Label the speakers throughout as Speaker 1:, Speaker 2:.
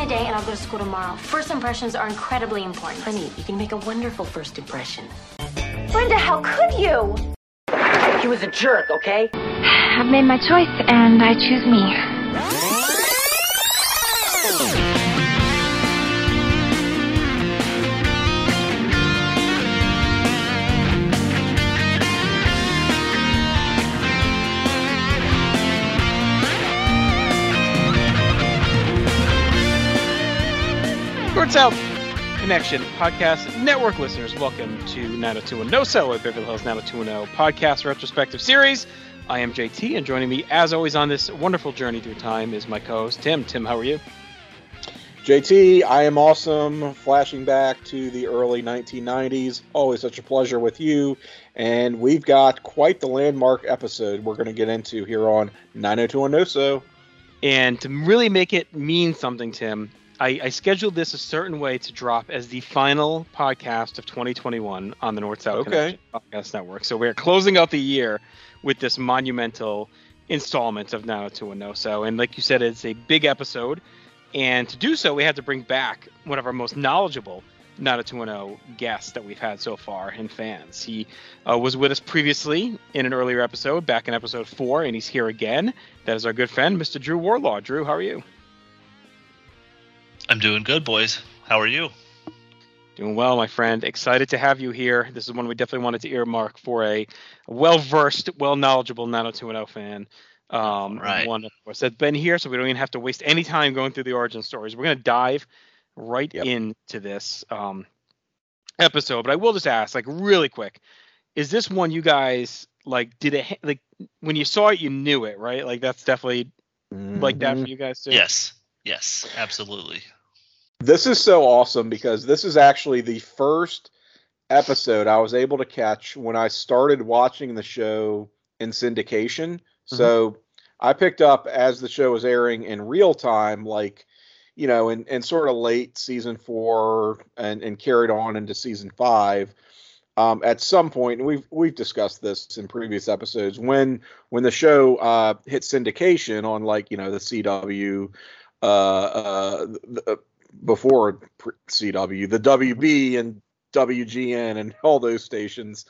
Speaker 1: today and I'll go to school tomorrow. First impressions are incredibly important.
Speaker 2: Honey, you can make a wonderful first impression.
Speaker 1: Brenda, how could you?
Speaker 2: He was a jerk, okay?
Speaker 1: I've made my choice and I choose me.
Speaker 3: North South Connection Podcast Network listeners, welcome to 90210 No So at Beverly Hills 90210 Podcast Retrospective Series. I am JT, and joining me, as always, on this wonderful journey through time is my co host, Tim. Tim, how are you?
Speaker 4: JT, I am awesome. Flashing back to the early 1990s. Always such a pleasure with you. And we've got quite the landmark episode we're going to get into here on 90210 No So.
Speaker 3: And to really make it mean something, Tim, I, I scheduled this a certain way to drop as the final podcast of 2021 on the North South
Speaker 4: Okay.
Speaker 3: Connection Podcast Network. So we're closing out the year with this monumental installment of 90210. So, and like you said, it's a big episode. And to do so, we had to bring back one of our most knowledgeable 90210 guests that we've had so far and fans. He uh, was with us previously in an earlier episode, back in episode four, and he's here again. That is our good friend, Mr. Drew Wardlaw. Drew, how are you?
Speaker 5: I'm doing good, boys. How are you?
Speaker 3: Doing well, my friend. Excited to have you here. This is one we definitely wanted to earmark for a well versed, well knowledgeable 90210 fan. Um,
Speaker 5: Right.
Speaker 3: One, of course, that's been here, so we don't even have to waste any time going through the origin stories. We're going to dive right
Speaker 4: Yep.
Speaker 3: into this um, episode. But I will just ask, like, really quick, is this one you guys like? Did it like when you saw it, you knew it, right? Like that's definitely like that
Speaker 4: Mhm.
Speaker 3: for you guys too.
Speaker 5: Yes. Yes, absolutely.
Speaker 4: This is so awesome because this is actually the first episode I was able to catch when I started watching the show in syndication. So I picked up as the show was airing in real time, like, you know, in, in sort of late season four and, and carried on into season five. Um, at some point, and we've we've discussed this in previous episodes, when when the show uh, hit syndication on like you know the CW, uh, uh, the, uh, before CW, the WB and WGN and all those stations.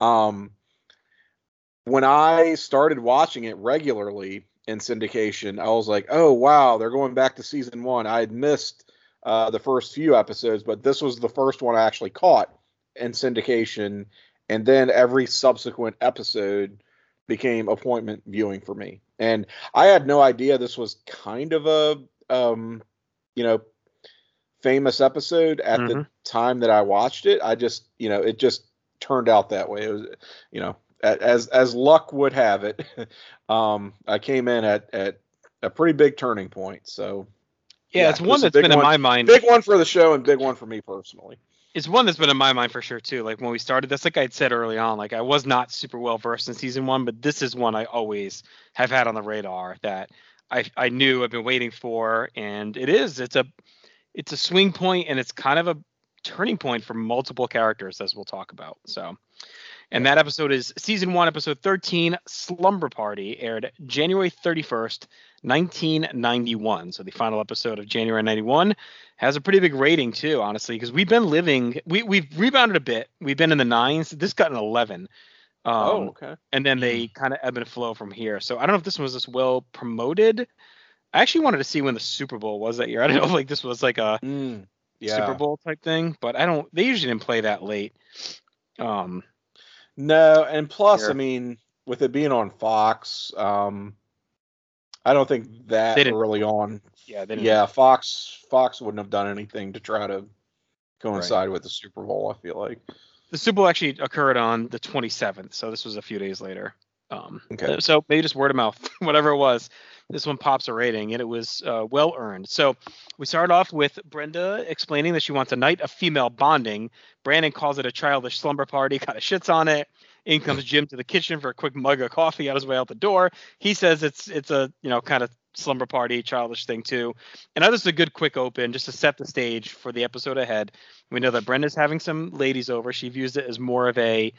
Speaker 4: Um, when I started watching it regularly in syndication, I was like, "Oh wow, they're going back to season one." I had missed uh, the first few episodes, but this was the first one I actually caught in syndication, and then every subsequent episode became appointment viewing for me. And I had no idea this was kind of a, um, you know, famous episode at the
Speaker 3: Mhm.
Speaker 4: time that I watched it. I just, you know, it just turned out that way. It was, you know, as as luck would have it, um, I came in at at a pretty big turning point. So
Speaker 3: Yeah,
Speaker 4: Yeah,
Speaker 3: it's one that's been in my mind.
Speaker 4: big one for the show and big one for me personally.
Speaker 3: it's one that's been in my mind for sure too. Like when we started this, like I had said early on, like I was not super well versed in season one, but this is one I always have had on the radar that I I knew I've been waiting for, and it is. It's a it's a swing point, and it's kind of a turning point for multiple characters, as we'll talk about. So. And that episode is season one, episode 13, Slumber Party, aired January 31st, 1991. So the final episode of January 91 has a pretty big rating too, honestly, because we've been living, we, we've rebounded a bit. We've been in the nines. This got an 11. Um,
Speaker 4: oh, okay.
Speaker 3: and then they kind of ebb and flow from here. So I don't know if this one was as well promoted. I actually wanted to see when the Super Bowl was that year. I don't know if like this was like a
Speaker 4: Mm, yeah.
Speaker 3: Super Bowl type thing, but I don't. They usually didn't play that late. Um,
Speaker 4: No, and plus,
Speaker 3: Here.
Speaker 4: I mean, with it being on Fox, um, I don't think that early on.
Speaker 3: yeah, they didn't
Speaker 4: Yeah, Fox Fox wouldn't have done anything to try to coincide with the Super Bowl. I feel like.
Speaker 3: the Super Bowl actually occurred on the 27th, so this was a few days later. Um,
Speaker 4: Okay.
Speaker 3: So maybe just word of mouth, whatever it was. This one pops a rating, and it was uh, well earned. So we start off with Brenda explaining that she wants a night of female bonding. Brandon calls it a childish slumber party, kind of shits on it. In comes Jim to the kitchen for a quick mug of coffee on his way out the door. He says it's it's a you know kind of slumber party, childish thing too. And this is a good quick open just to set the stage for the episode ahead. We know that Brenda's having some ladies over. She views it as more of a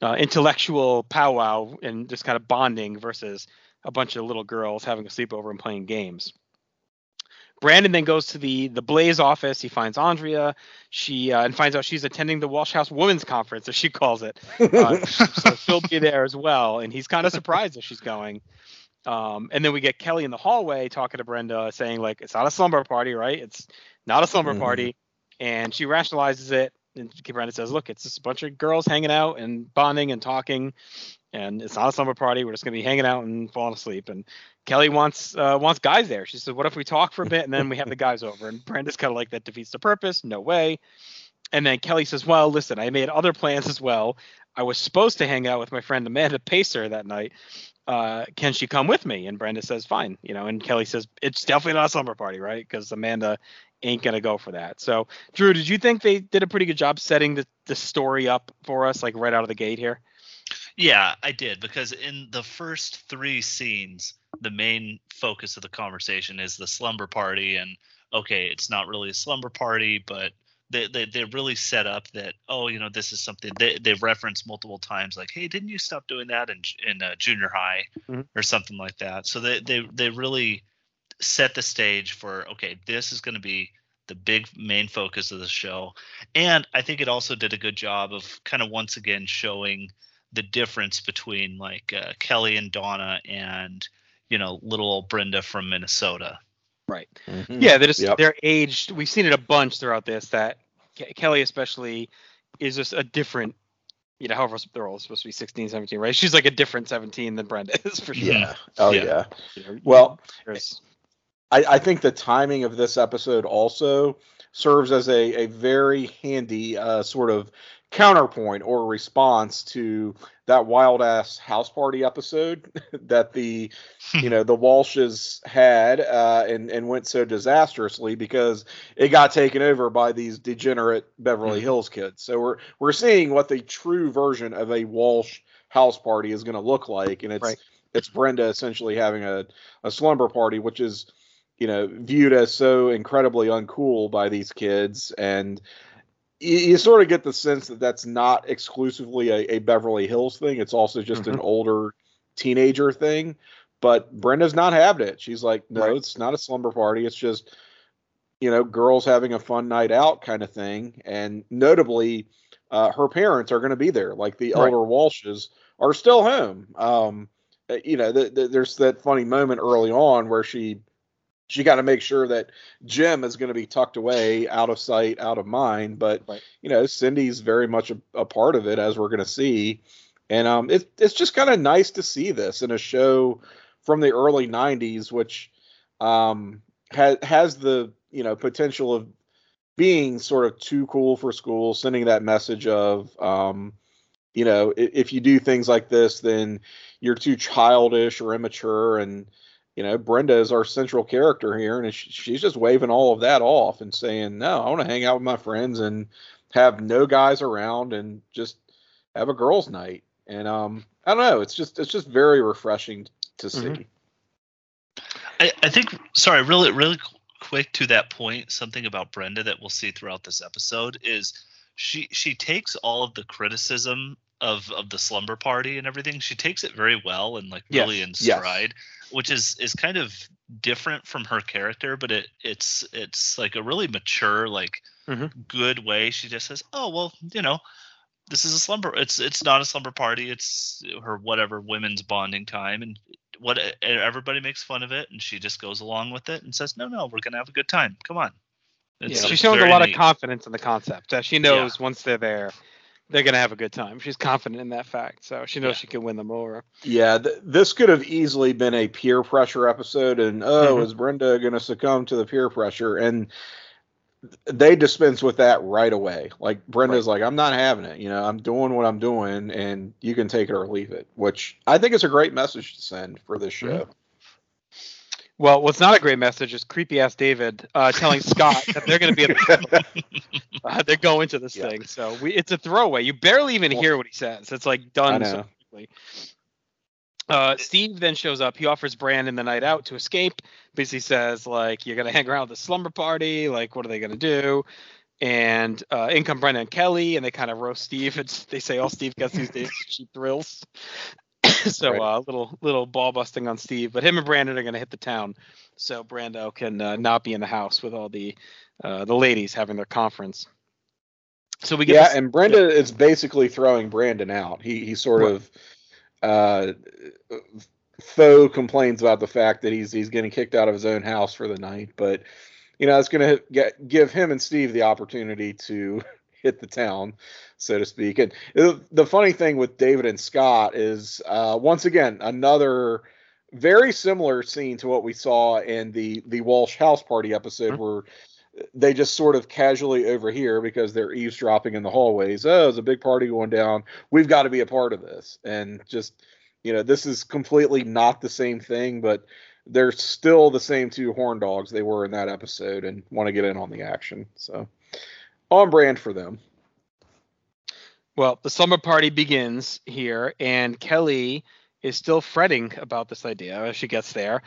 Speaker 3: uh, intellectual powwow and just kind of bonding versus a bunch of little girls having a sleepover and playing games. Brandon then goes to the the Blaze office. He finds Andrea. She uh, and finds out she's attending the Walsh House Women's Conference, as she calls it. Uh, so she'll be there as well, and he's kind of surprised that she's going. Um, and then we get Kelly in the hallway talking to Brenda, saying like, "It's not a slumber party, right? It's not a slumber
Speaker 4: Mhm.
Speaker 3: party." And she rationalizes it. And Brenda says, "Look, it's just a bunch of girls hanging out and bonding and talking, and it's not a slumber party. We're just gonna be hanging out and falling asleep." And Kelly wants uh, wants guys there. She said, "What if we talk for a bit and then we have the guys over?" And Brenda's kind of like, "That defeats the purpose. No way." And then Kelly says, "Well, listen, I made other plans as well. I was supposed to hang out with my friend Amanda Pacer that night. Uh, can she come with me?" And Brenda says, "Fine." You know, and Kelly says, "It's definitely not a slumber party, right? Because Amanda ain't gonna go for that." So, Drew, did you think they did a pretty good job setting the, the story up for us, like right out of the gate here?
Speaker 5: Yeah, I did because in the first three scenes, the main focus of the conversation is the slumber party, and okay, it's not really a slumber party, but they they, they really set up that oh, you know, this is something they they reference multiple times, like hey, didn't you stop doing that in in uh, junior high
Speaker 3: Mhm.
Speaker 5: or something like that? So they they they really set the stage for okay, this is going to be the big main focus of the show, and I think it also did a good job of kind of once again showing the difference between like uh, Kelly and Donna and you know little old Brenda from Minnesota.
Speaker 3: Right.
Speaker 4: Mhm.
Speaker 3: Yeah, they're just
Speaker 4: Yep.
Speaker 3: they're aged. We've seen it a bunch throughout this. That Ke- Kelly especially is just a different. You know, however they're all supposed to be 16, 17, right? She's like a different 17 than Brenda is for sure.
Speaker 4: Yeah. Oh
Speaker 5: Yeah.
Speaker 4: yeah.
Speaker 3: You
Speaker 4: Well,
Speaker 3: there's-
Speaker 4: I, I think the timing of this episode also serves as a, a very handy uh, sort of counterpoint or response to that wild ass house party episode that the you know the Walshes had uh, and and went so disastrously because it got taken over by these degenerate Beverly
Speaker 3: Mhm.
Speaker 4: Hills kids. So we're we're seeing what the true version of a Walsh house party is going to look like, and it's
Speaker 3: Right.
Speaker 4: it's Brenda essentially having a a slumber party, which is you know viewed as so incredibly uncool by these kids and you, you sort of get the sense that that's not exclusively a, a beverly hills thing. It's also just an older teenager thing. But brenda's not having it. She's like no
Speaker 3: Right.
Speaker 4: it's not a slumber party. It's just you know girls having a fun night out kind of thing. And notably uh, her parents are going to be there. Like the
Speaker 3: Right.
Speaker 4: elder walshes are still home. Um uh, you know th- th- there's that funny moment early on where she she got to make sure that Jim is going to be tucked away, out of sight, out of mind. But
Speaker 3: Right.
Speaker 4: you know, Cindy's very much a, a part of it, as we're going to see. And um, it's it's just kind of nice to see this in a show from the early '90s, which um, has has the you know potential of being sort of too cool for school, sending that message of um, you know, i- if you do things like this, then you're too childish or immature and you know, Brenda is our central character here, and she's just waving all of that off and saying, "No, I want to hang out with my friends and have no guys around and just have a girls' night." And um, I don't know, it's just it's just very refreshing to see.
Speaker 3: Mhm.
Speaker 5: I, I think sorry, really really quick to that point, something about Brenda that we'll see throughout this episode is she she takes all of the criticism of of the slumber party and everything. She takes it very well and like
Speaker 3: Yes,
Speaker 5: really in
Speaker 4: yes.
Speaker 5: Stride, which is is kind of different from her character, but it it's it's like a really mature like
Speaker 3: Mhm.
Speaker 5: good way. She just says, "Oh, well, you know, this is a slumber it's it's not a slumber party it's her whatever women's bonding time and what e, everybody makes fun of it and she just goes along with it and says no no we're gonna have a good time come on
Speaker 3: Yeah,
Speaker 5: It's-
Speaker 3: she's
Speaker 5: it's
Speaker 3: showing a
Speaker 5: very
Speaker 3: lot of confidence in the concept. That she knows once they're there, they're gonna have a good time. She's confident in that fact, so she knows
Speaker 5: Yeah.
Speaker 3: she can win them over.
Speaker 4: Yeah, th- this could have easily been a peer pressure episode, and oh,
Speaker 3: Mhm.
Speaker 4: is Brenda going to succumb to the peer pressure? And they dispense with that right away. Like Brenda's like, I'm not having it. You know, I'm doing what I'm doing, and you can take it or leave it. Which I think is a great message to send for this show.
Speaker 3: Well, what's not a great message is creepy ass David uh, telling Scott that they're going to be at the uh, they're going to this
Speaker 4: Yeah.
Speaker 3: thing. So we, it's a throwaway. You barely even hear what he says. It's like done so quickly. Uh, Steve then shows up. He offers Brandon the night out to escape. Basically says like, "You're gonna hang around with the slumber party. Like, what are they gonna do?" And uh, in come Brandon and Kelly, and they kind of roast Steve. It's, they say all Steve gets these days is cheap thrills. so
Speaker 4: Right.
Speaker 3: uh, little little ball busting on Steve. But him and Brandon are gonna hit the town. so Brando can uh, not be in the house with all the uh, the ladies having their conference. So we get
Speaker 4: yeah,
Speaker 3: this-
Speaker 4: and Brenda is basically throwing Brandon out. He he sort
Speaker 3: Right.
Speaker 4: of uh, faux complains about the fact that he's he's getting kicked out of his own house for the night, but you know it's going to get give him and Steve the opportunity to hit the town, so to speak. And the, the funny thing with David and Scott is uh, once again another very similar scene to what we saw in the the Walsh house party episode
Speaker 3: Mhm.
Speaker 4: where they just sort of casually overhear because they're eavesdropping in the hallways. Oh, there's a big party going down. We've got to be a part of this. And just, you know, this is completely not the same thing, but they're still the same two horn dogs they were in that episode and want to get in on the action. So on brand for them.
Speaker 3: Well, the summer party begins here, and Kelly is still fretting about this idea as she gets there.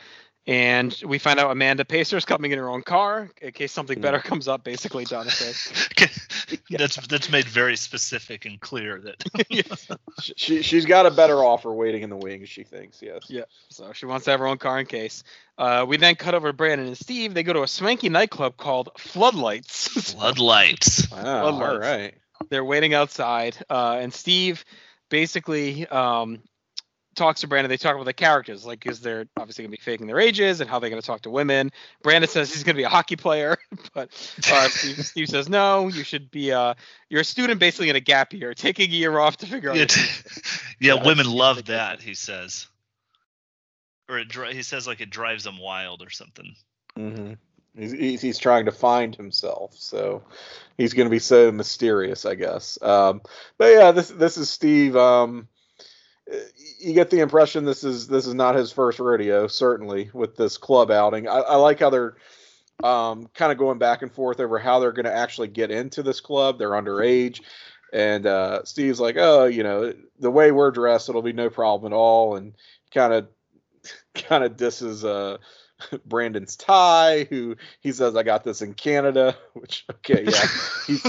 Speaker 3: And we find out Amanda Pacer is coming in her own car in case something
Speaker 4: Mhm.
Speaker 3: better comes up, basically, Jonathan.
Speaker 5: that's that's made very specific and clear that
Speaker 4: She, she, she's got a better offer waiting in the wings, she thinks. Yes.
Speaker 3: Yeah. So she wants to have her own car in case. Uh, we then cut over to Brandon and Steve. They go to a swanky nightclub called Floodlights.
Speaker 5: floodlights.
Speaker 4: Wow. All
Speaker 3: Floodlights.
Speaker 4: right.
Speaker 3: They're waiting outside, uh, and Steve basically um, talks to Brandon. They talk about the characters, like is they're obviously gonna be faking their ages and how they're gonna talk to women. Brandon says he's gonna be a hockey player, but uh, Steve, Steve says no. You should be uh, you're a student basically in a gap year, taking a year off to figure out.
Speaker 5: Yeah, t- yeah,
Speaker 3: Yeah,
Speaker 5: women love that. He says, or it dri- he says like it drives them wild or something.
Speaker 4: hmm He's, he's he's trying to find himself, so he's going to be so mysterious, I guess. Um, but yeah, this this is Steve. Um, you get the impression this is this is not his first rodeo, certainly with this club outing. I, I like how they're um, kind of going back and forth over how they're going to actually get into this club. They're underage, and uh, Steve's like, "Oh, you know, the way we're dressed, it'll be no problem at all," and kind of kind of disses uh, Brandon's tie, who he says, "I got this in Canada," which okay, yeah, he's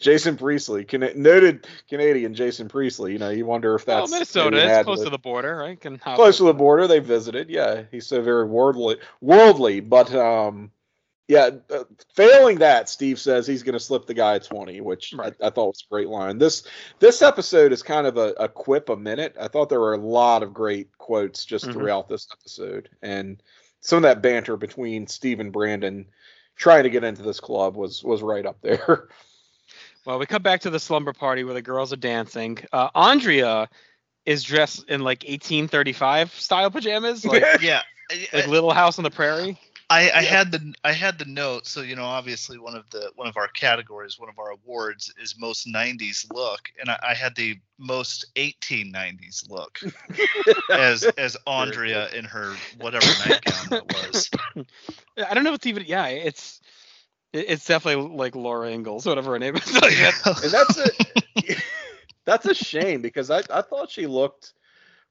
Speaker 4: Jason Priestley, Can- noted Canadian Jason Priestley. You know, you wonder if
Speaker 3: Well,
Speaker 4: that's
Speaker 3: Minnesota
Speaker 4: maybe
Speaker 3: is close
Speaker 4: with-
Speaker 3: to the border, right? Can
Speaker 4: close to the border. They visited. Yeah, he's so very worldly, worldly. But um, yeah, uh, failing that, Steve says he's going to slip the guy a twenty, which
Speaker 3: Right.
Speaker 4: I, I thought was a great line. This this episode is kind of a, a quip a minute. I thought there were a lot of great quotes just
Speaker 3: Mhm.
Speaker 4: throughout this episode, and some of that banter between Steve and Brandon trying to get into this club was was right up there.
Speaker 3: Well, we come back to the slumber party where the girls are dancing. Uh, Andrea is dressed in like 1835 style pajamas, like
Speaker 5: Yeah,
Speaker 3: like Little House on the Prairie.
Speaker 5: I, I had the I had the note. So you know, obviously one of the one of our categories, one of our awards is most '90s look, and I, I had the most 1890s look as as Andrea in her whatever nightgown that was.
Speaker 3: I don't know if it's even yeah, it's it- it's definitely like Laura Ingalls, whatever her name is. Like, that's-
Speaker 4: and that's a that's a shame because I, I thought she looked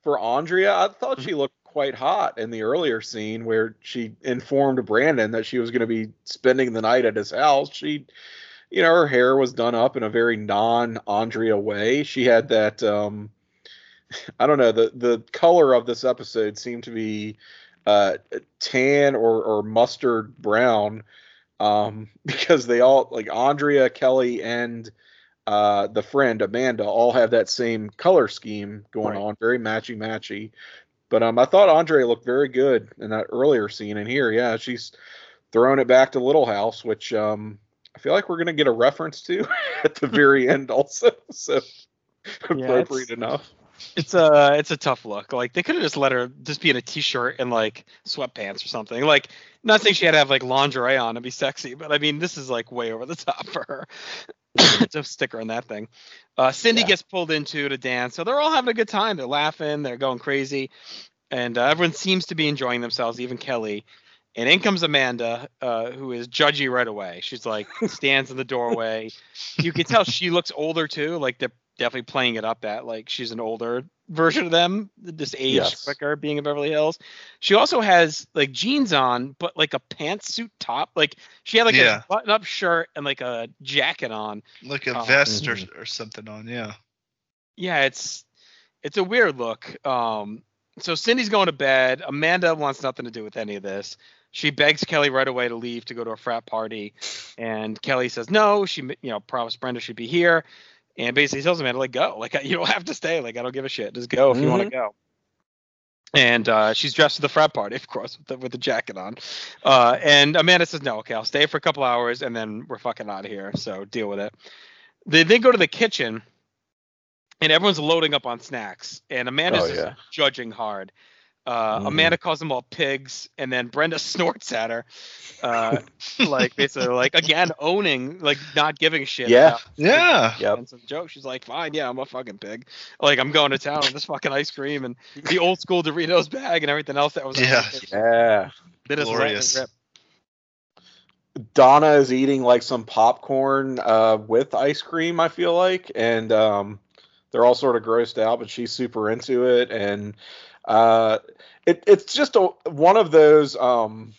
Speaker 4: for Andrea. I thought she looked quite hot in the earlier scene where she informed Brandon that she was going to be spending the night at his house. She, you know, her hair was done up in a very non Andrea way. She had that um, I don't know the the color of this episode seemed to be uh, tan or or mustard brown um, because they all like Andrea, Kelly, and uh, the friend Amanda all have that same color scheme going
Speaker 3: Right.
Speaker 4: on, very matchy matchy. But um, I thought Andrea looked very good in that earlier scene, and here, yeah, she's throwing it back to Little House, which um, I feel like we're gonna get a reference to at the very end, also. So appropriate enough.
Speaker 3: It's a it's a tough look. Like they could have just let her just be in a t-shirt and like sweatpants or something. Like not saying she had to have like lingerie on to be sexy, but I mean this is like way over the top for her. just stick her in that thing. Uh, Cindy
Speaker 4: Yeah.
Speaker 3: gets pulled into to dance, so they're all having a good time. They're laughing, they're going crazy, and uh, everyone seems to be enjoying themselves, even Kelly. And in comes Amanda, uh, who is judgy right away. She's like stands in the doorway. You can tell she looks older too. Like they're definitely playing it up that like she's an older version of them, just age
Speaker 4: Yes.
Speaker 3: quicker, being in Beverly Hills. She also has like jeans on, but like a pantsuit top. Like she had like
Speaker 5: Yeah.
Speaker 3: a button-up shirt and like a jacket on.
Speaker 5: Like a
Speaker 3: Oh.
Speaker 5: vest or,
Speaker 4: Mhm.
Speaker 5: or something on, yeah.
Speaker 3: Yeah, it's it's a weird look. Um, so Cindy's going to bed. Amanda wants nothing to do with any of this. She begs Kelly right away to leave to go to a frat party, and Kelly says no. She you know promised Brenda she'd be here, and basically tells Amanda like go, like you don't have to stay, like I don't give a shit, just go if you want to go. And uh, she's dressed for the frat party, of course, with the, with the jacket on. Uh, and Amanda says, "No, okay, I'll stay for a couple hours, and then we're fucking out of here. So deal with it." They then go to the kitchen, and everyone's loading up on snacks, and Amanda's
Speaker 4: Oh,
Speaker 3: just
Speaker 4: yeah.
Speaker 3: judging hard. Uh,
Speaker 4: Mhm.
Speaker 3: Amanda calls them all pigs, and then Brenda snorts at her, uh, like basically like again owning, like not giving a shit.
Speaker 4: Yeah.
Speaker 3: about
Speaker 5: Yeah.
Speaker 4: Yep.
Speaker 3: and some joke. She's like, fine, yeah, I'm a fucking pig. Like I'm going to town with this fucking ice cream and the old school Doritos bag and everything else that was.
Speaker 5: Yeah.
Speaker 4: Yeah.
Speaker 3: They just
Speaker 5: Glorious.
Speaker 3: rip.
Speaker 4: Donna is eating like some popcorn uh, with ice cream, I feel like, and um, they're all sort of grossed out, but she's super into it, and uh, it, it's just a, one of those. Um,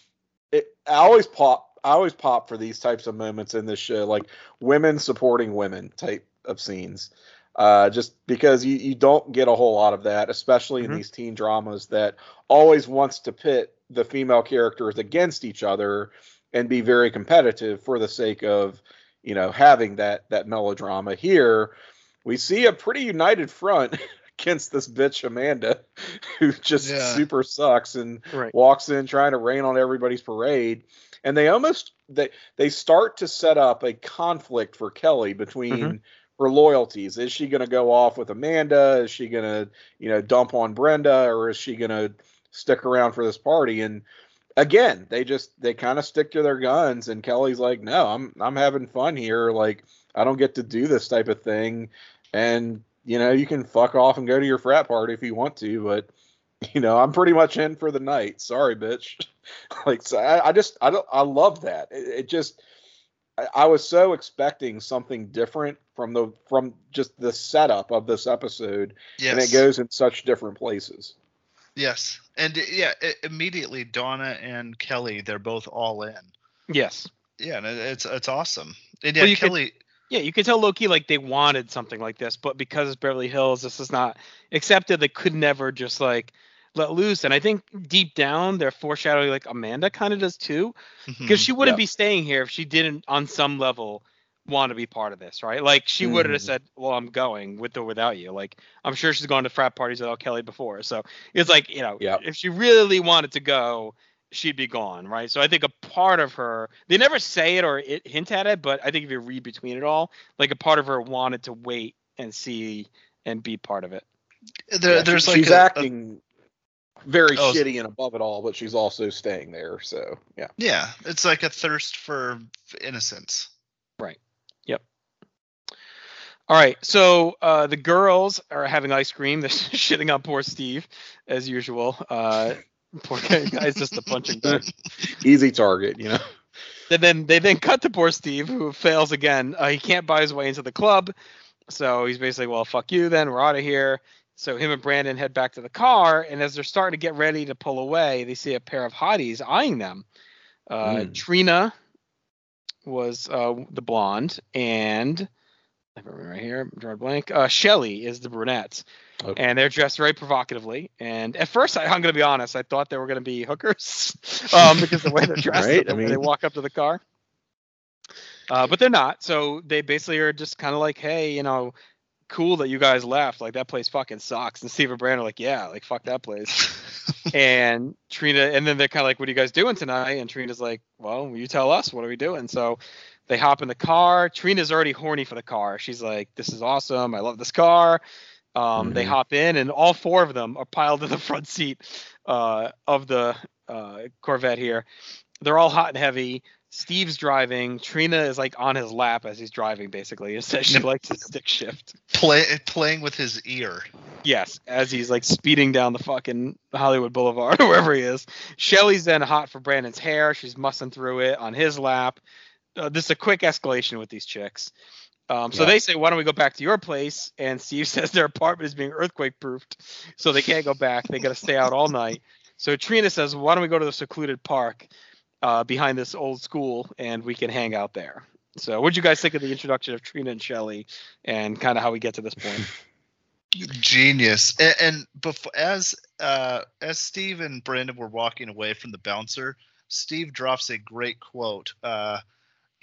Speaker 4: it, I always pop. I always pop for these types of moments in this show, like women supporting women type of scenes. Uh, just because you, you don't get a whole lot of that, especially
Speaker 3: Mhm.
Speaker 4: in these teen dramas that always wants to pit the female characters against each other and be very competitive for the sake of you know having that that melodrama here we see a pretty united front against this bitch amanda who just
Speaker 5: Yeah.
Speaker 4: super sucks and
Speaker 3: Right.
Speaker 4: walks in trying to rain on everybody's parade. And they almost they they start to set up a conflict for kelly between
Speaker 3: Mhm.
Speaker 4: her loyalties. Is she going to go off with amanda? Is she going to you know dump on brenda? Or is she going to stick around for this party? And again they just they kind of stick to their guns and kelly's like no i'm i'm having fun here. Like i don't get to do this type of thing. And you know you can fuck off and go to your frat party if you want to but you know i'm pretty much in for the night sorry bitch like so I, I just i don't i love that it, it just I, I was so expecting something different from the from just the setup of this episode
Speaker 5: Yes.
Speaker 4: and it goes in such different places
Speaker 5: Yes. And yeah, i- immediately Donna and Kelly, they're both all in.
Speaker 3: Yes.
Speaker 5: Yeah, and it- it's it's awesome. And yeah,
Speaker 3: Well, you could-
Speaker 5: Kelly.
Speaker 3: Yeah, you could tell Loki like they wanted something like this, but because it's Beverly Hills, this is not accepted. They could never just like let loose. And I think deep down they're foreshadowing like Amanda kind of does too, because
Speaker 5: Mhm.
Speaker 3: she wouldn't
Speaker 4: Yeah.
Speaker 3: be staying here if she didn't on some level want to be part of this, right? Like she would have
Speaker 4: Mhm.
Speaker 3: said, "Well, I'm going with or without you." Like I'm sure she's gone to frat parties without Kelly before, so it's like you know,
Speaker 4: Yep.
Speaker 3: if she really wanted to go, she'd be gone, right? So I think a part of her, they never say it or it, hint at it, but I think if you read between it all, like a part of her wanted to wait and see and be part of it.
Speaker 5: there,
Speaker 4: Yeah, she-
Speaker 5: there's like
Speaker 4: she's
Speaker 5: a- a-
Speaker 4: acting very
Speaker 5: Oh,
Speaker 4: shitty and above it all, but she's also staying there. So yeah,
Speaker 5: yeah, it's like a thirst for innocence. Right. Yep.
Speaker 3: All right, so uh, the girls are having ice cream. They're shitting on poor Steve, as usual. Uh, poor guy, guy's just a punching bag.
Speaker 4: easy target. You know,
Speaker 3: And then they then cut to poor Steve, who fails again. Uh, he can't buy his way into the club, so he's basically, well, fuck you. Then we're out of here. So him and Brandon head back to the car, and as they're starting to get ready to pull away, they see a pair of hotties eyeing them. Uh,
Speaker 4: Mm.
Speaker 3: Trina was uh, the blonde, and I it right here, a blank. Uh, Shelly is the brunette,
Speaker 4: Okay.
Speaker 3: and they're dressed very provocatively. And at first, I, I'm going to be honest, I thought they were going to be hookers, um, because the way they're dressed,
Speaker 4: Right,
Speaker 3: the
Speaker 4: I
Speaker 3: way they walk up to the car. Uh, but they're not. So they basically are just kind of like, hey, you know, cool that you guys left. Like that place fucking sucks. And Steve and Brand are like, yeah, like fuck that place. and Trina, and then they're kind of like, what are you guys doing tonight? And Trina's like, well, you tell us. What are we doing? So they hop in the car. Trina's already horny for the car. She's like, this is awesome. I love this car. Um, They
Speaker 4: Mhm.
Speaker 3: hop in, and all four of them are piled in the front seat uh, of the uh, Corvette here. They're all hot and heavy. Steve's driving. Trina is like on his lap as he's driving, basically. It says she likes his stick shift.
Speaker 5: Play, playing with his ear.
Speaker 3: Yes, as he's like speeding down the fucking Hollywood Boulevard or wherever he is. Shelly's then hot for Brandon's hair. She's mussing through it on his lap. Uh, this is a quick escalation with these chicks. Um, so
Speaker 4: Yeah.
Speaker 3: they say, "Why don't we go back to your place?" And Steve says their apartment is being earthquake proofed, so they can't go back. They got to stay out all night. So Trina says, "Why don't we go to the secluded park uh, behind this old school, and we can hang out there?" So, what'd you guys think of the introduction of Trina and Shelly, and kind of how we get to this point?
Speaker 5: Genius. And, and before, as uh, as Steve and Brandon were walking away from the bouncer, Steve drops a great quote. Uh,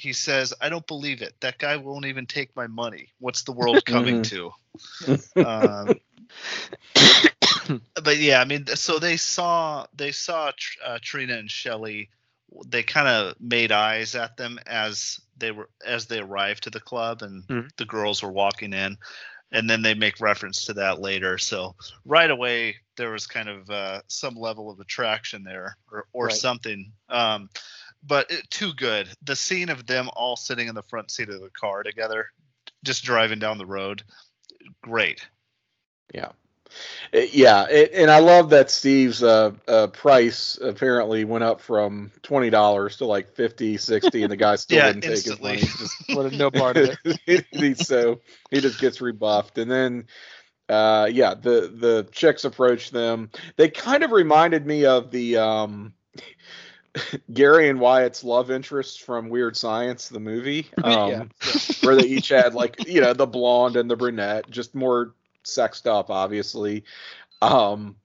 Speaker 5: he says, "I don't believe it. That guy won't even take my money. What's the world coming to?" um, but yeah, I mean, so they saw they saw uh, Trina and Shelly. They kind of made eyes at them as they were as they arrived to the club, and
Speaker 3: Mhm.
Speaker 5: the girls were walking in, and then they make reference to that later. So right away, there was kind of uh, some level of attraction there, or or
Speaker 3: Right.
Speaker 5: something. Um, but it, too good. The scene of them all sitting in the front seat of the car together, just driving down the road, great.
Speaker 4: Yeah. Uh, Yeah, it, and I love that Steve's uh, uh, price apparently went up from twenty dollars to like 50 60 and the guy still
Speaker 5: Yeah,
Speaker 4: didn't take
Speaker 5: instantly.
Speaker 4: his money. Just
Speaker 3: a no part of it.
Speaker 4: he, so he just gets rebuffed, and then uh, yeah, the the chicks approach them. They kind of reminded me of the um, Gary and Wyatt's love interest from Weird Science, the movie, um,
Speaker 3: Yeah.
Speaker 4: where they each had like you know the blonde and the brunette, just more sexed up, obviously. Um,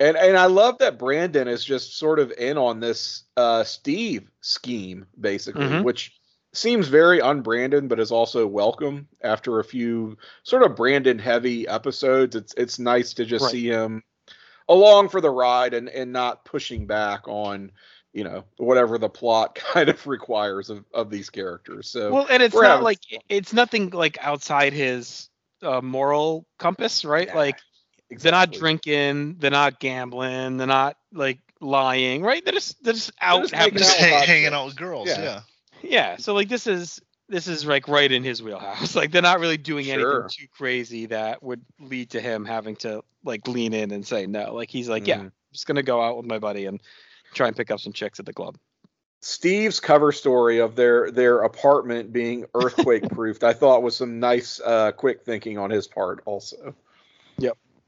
Speaker 4: and and I love that Brandon is just sort of in on this uh, Steve scheme, basically,
Speaker 3: Mhm.
Speaker 4: which seems very unbranded, but is also welcome after a few sort of Brandon heavy episodes. It's it's nice to just
Speaker 3: Right.
Speaker 4: see him along for the ride and and not pushing back on you know whatever the plot kind of requires of, of these characters. So
Speaker 3: Well, and it's not
Speaker 4: having
Speaker 3: like it's nothing like outside his uh, moral compass, right?
Speaker 4: Yeah,
Speaker 3: Like they're not drinking, they're not gambling, they're not like lying, right? They're just they're just out
Speaker 4: just
Speaker 3: having
Speaker 4: making
Speaker 5: Just
Speaker 4: out with
Speaker 5: hang,
Speaker 4: hot
Speaker 5: hanging out with girls.
Speaker 4: Yeah.
Speaker 5: yeah.
Speaker 3: Yeah, so like this is this is like right in his wheelhouse. Like they're not really doing
Speaker 4: Sure.
Speaker 3: anything too crazy that would lead to him having to like lean in and say no. Like he's like, yeah,
Speaker 4: Mhm.
Speaker 3: I'm just gonna go out with my buddy and try and pick up some chicks at the club.
Speaker 4: Steve's cover story of their their apartment being earthquake proofed, I thought was some nice uh, quick thinking on his part. Also,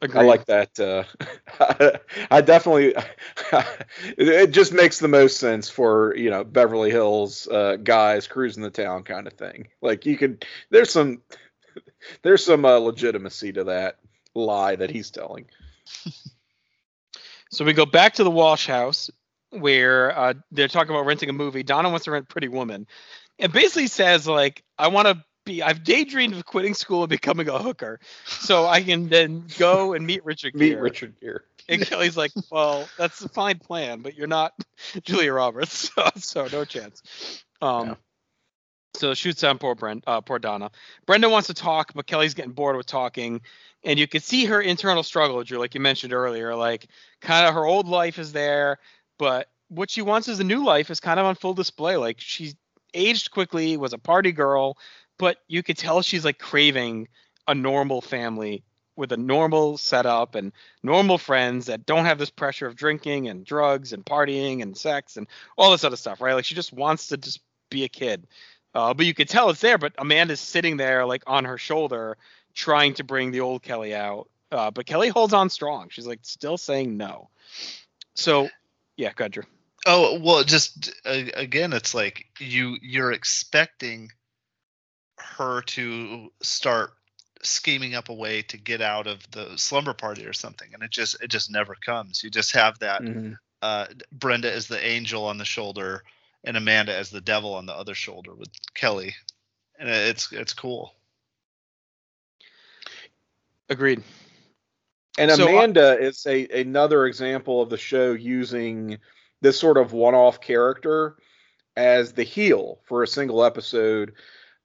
Speaker 3: Agreed.
Speaker 4: I like that. Uh, I definitely. it just makes the most sense for you know Beverly Hills uh, guys cruising the town kind of thing. Like you could, there's some, there's some uh, legitimacy to that lie that he's telling.
Speaker 3: So we go back to the Walsh house where uh, they're talking about renting a movie. Donna wants to rent Pretty Woman, and basically says like, "I want to be. I've daydreamed of quitting school and becoming a hooker, so I can then go and meet Richard
Speaker 4: Meet
Speaker 3: Gere."
Speaker 4: Richard Gere.
Speaker 3: And Kelly's like, "Well, that's a fine plan, but you're not Julia Roberts, so, so no chance." Um,
Speaker 4: Yeah.
Speaker 3: so shoots down poor Brent, uh, poor Donna. Brenda wants to talk, but Kelly's getting bored with talking, and you can see her internal struggle, Drew, like you mentioned earlier. Like, kind of her old life is there, but what she wants is a new life is kind of on full display. Like, she's aged quickly, was a party girl, but you could tell she's like craving a normal family with a normal setup and normal friends that don't have this pressure of drinking and drugs and partying and sex and all this other stuff, right? Like she just wants to just be a kid. Uh, but you could tell it's there. But Amanda's sitting there, like on her shoulder, trying to bring the old Kelly out. Uh, but Kelly holds on strong. She's like still saying no. So, yeah, go ahead, Drew.
Speaker 5: Oh well, just uh, again, it's like you you're expecting her to start scheming up a way to get out of the slumber party or something, and it just it just never comes. You just have that
Speaker 4: Mhm.
Speaker 5: uh, Brenda as the angel on the shoulder and Amanda as the devil on the other shoulder with Kelly, and it's it's cool.
Speaker 3: Agreed.
Speaker 4: And
Speaker 3: So, uh,
Speaker 4: Amanda is a another example of the show using this sort of one-off character as the heel for a single episode,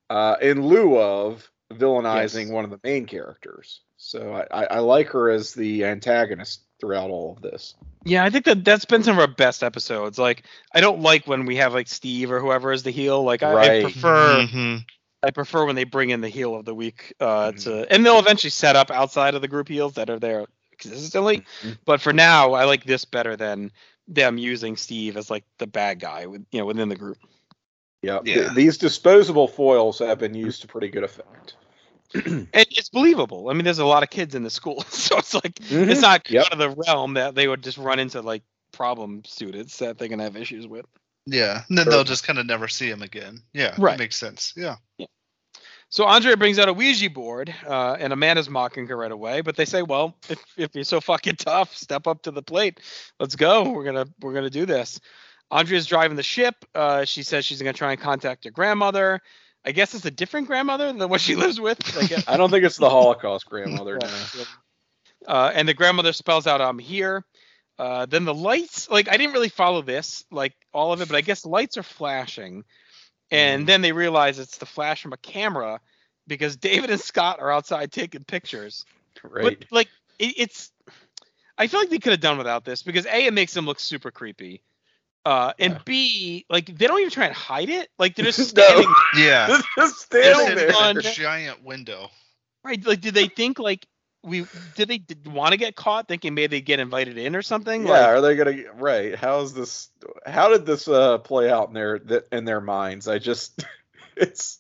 Speaker 4: uh, in lieu of villainizing
Speaker 3: Yes.
Speaker 4: one of the main characters. So I, I, I like her as the antagonist throughout all of this.
Speaker 3: Yeah, I think that that's been some of our best episodes. Like, I don't like when we have like Steve or whoever is the heel. Like, I, I
Speaker 4: Right.
Speaker 3: prefer
Speaker 5: Mhm.
Speaker 3: I prefer when they bring in the heel of the week uh,
Speaker 4: Mhm.
Speaker 3: to, and they'll eventually set up outside of the group heels that are there consistently.
Speaker 4: Mhm.
Speaker 3: But for now, I like this better than them using Steve as like the bad guy, with you know, within the group.
Speaker 4: Yeah. th-
Speaker 5: Yeah.
Speaker 4: these disposable foils have been used to pretty good effect.
Speaker 3: And it's believable. I mean, there's a lot of kids in the school, so it's like
Speaker 4: Mhm.
Speaker 3: it's not
Speaker 4: Yep.
Speaker 3: out of the realm that they would just run into like problem students that they're gonna have issues with.
Speaker 5: Yeah, and then
Speaker 4: Sure.
Speaker 5: they'll just kind of never see him again. Yeah,
Speaker 3: Right.
Speaker 5: that makes sense. Yeah.
Speaker 3: So Andrea brings out a Ouija board, uh, and Amanda's mocking her right away. But they say, "Well, if, if you're so fucking tough, step up to the plate. Let's go. We're gonna we're gonna do this." Andrea's driving the ship. Uh, she says she's gonna try and contact her grandmother. I guess it's a different grandmother than what she lives with. Like,
Speaker 4: I don't think it's the Holocaust grandmother. no.
Speaker 3: uh, and the grandmother spells out, "I'm here." Uh, then the lights, like I didn't really follow this, like all of it, but I guess lights are flashing, and
Speaker 4: Mhm.
Speaker 3: then they realize it's the flash from a camera because David and Scott are outside taking pictures.
Speaker 4: Right.
Speaker 3: But like it, it's, I feel like they could have done without this because a it makes them look super creepy, uh, and
Speaker 4: Yeah.
Speaker 3: b like they don't even try and hide it. Like they're just standing
Speaker 5: Yeah.
Speaker 4: Just standing there.
Speaker 5: in a giant window.
Speaker 3: right. Like did they think like we did they want to get caught thinking maybe they get invited in or something?
Speaker 4: Yeah,
Speaker 3: Like,
Speaker 4: are they gonna right? How's this? How did this uh, play out in their th- in their minds? I just it's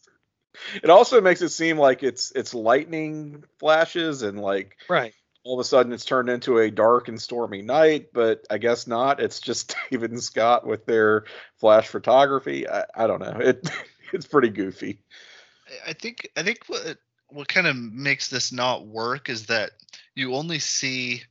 Speaker 4: it also makes it seem like it's it's lightning flashes and like
Speaker 3: right.
Speaker 4: all of a sudden it's turned into a dark and stormy night, but I guess not. It's just David and Scott with their flash photography. I, I don't know. It it's pretty goofy.
Speaker 5: I think I think what what kind of makes this not work is that you only see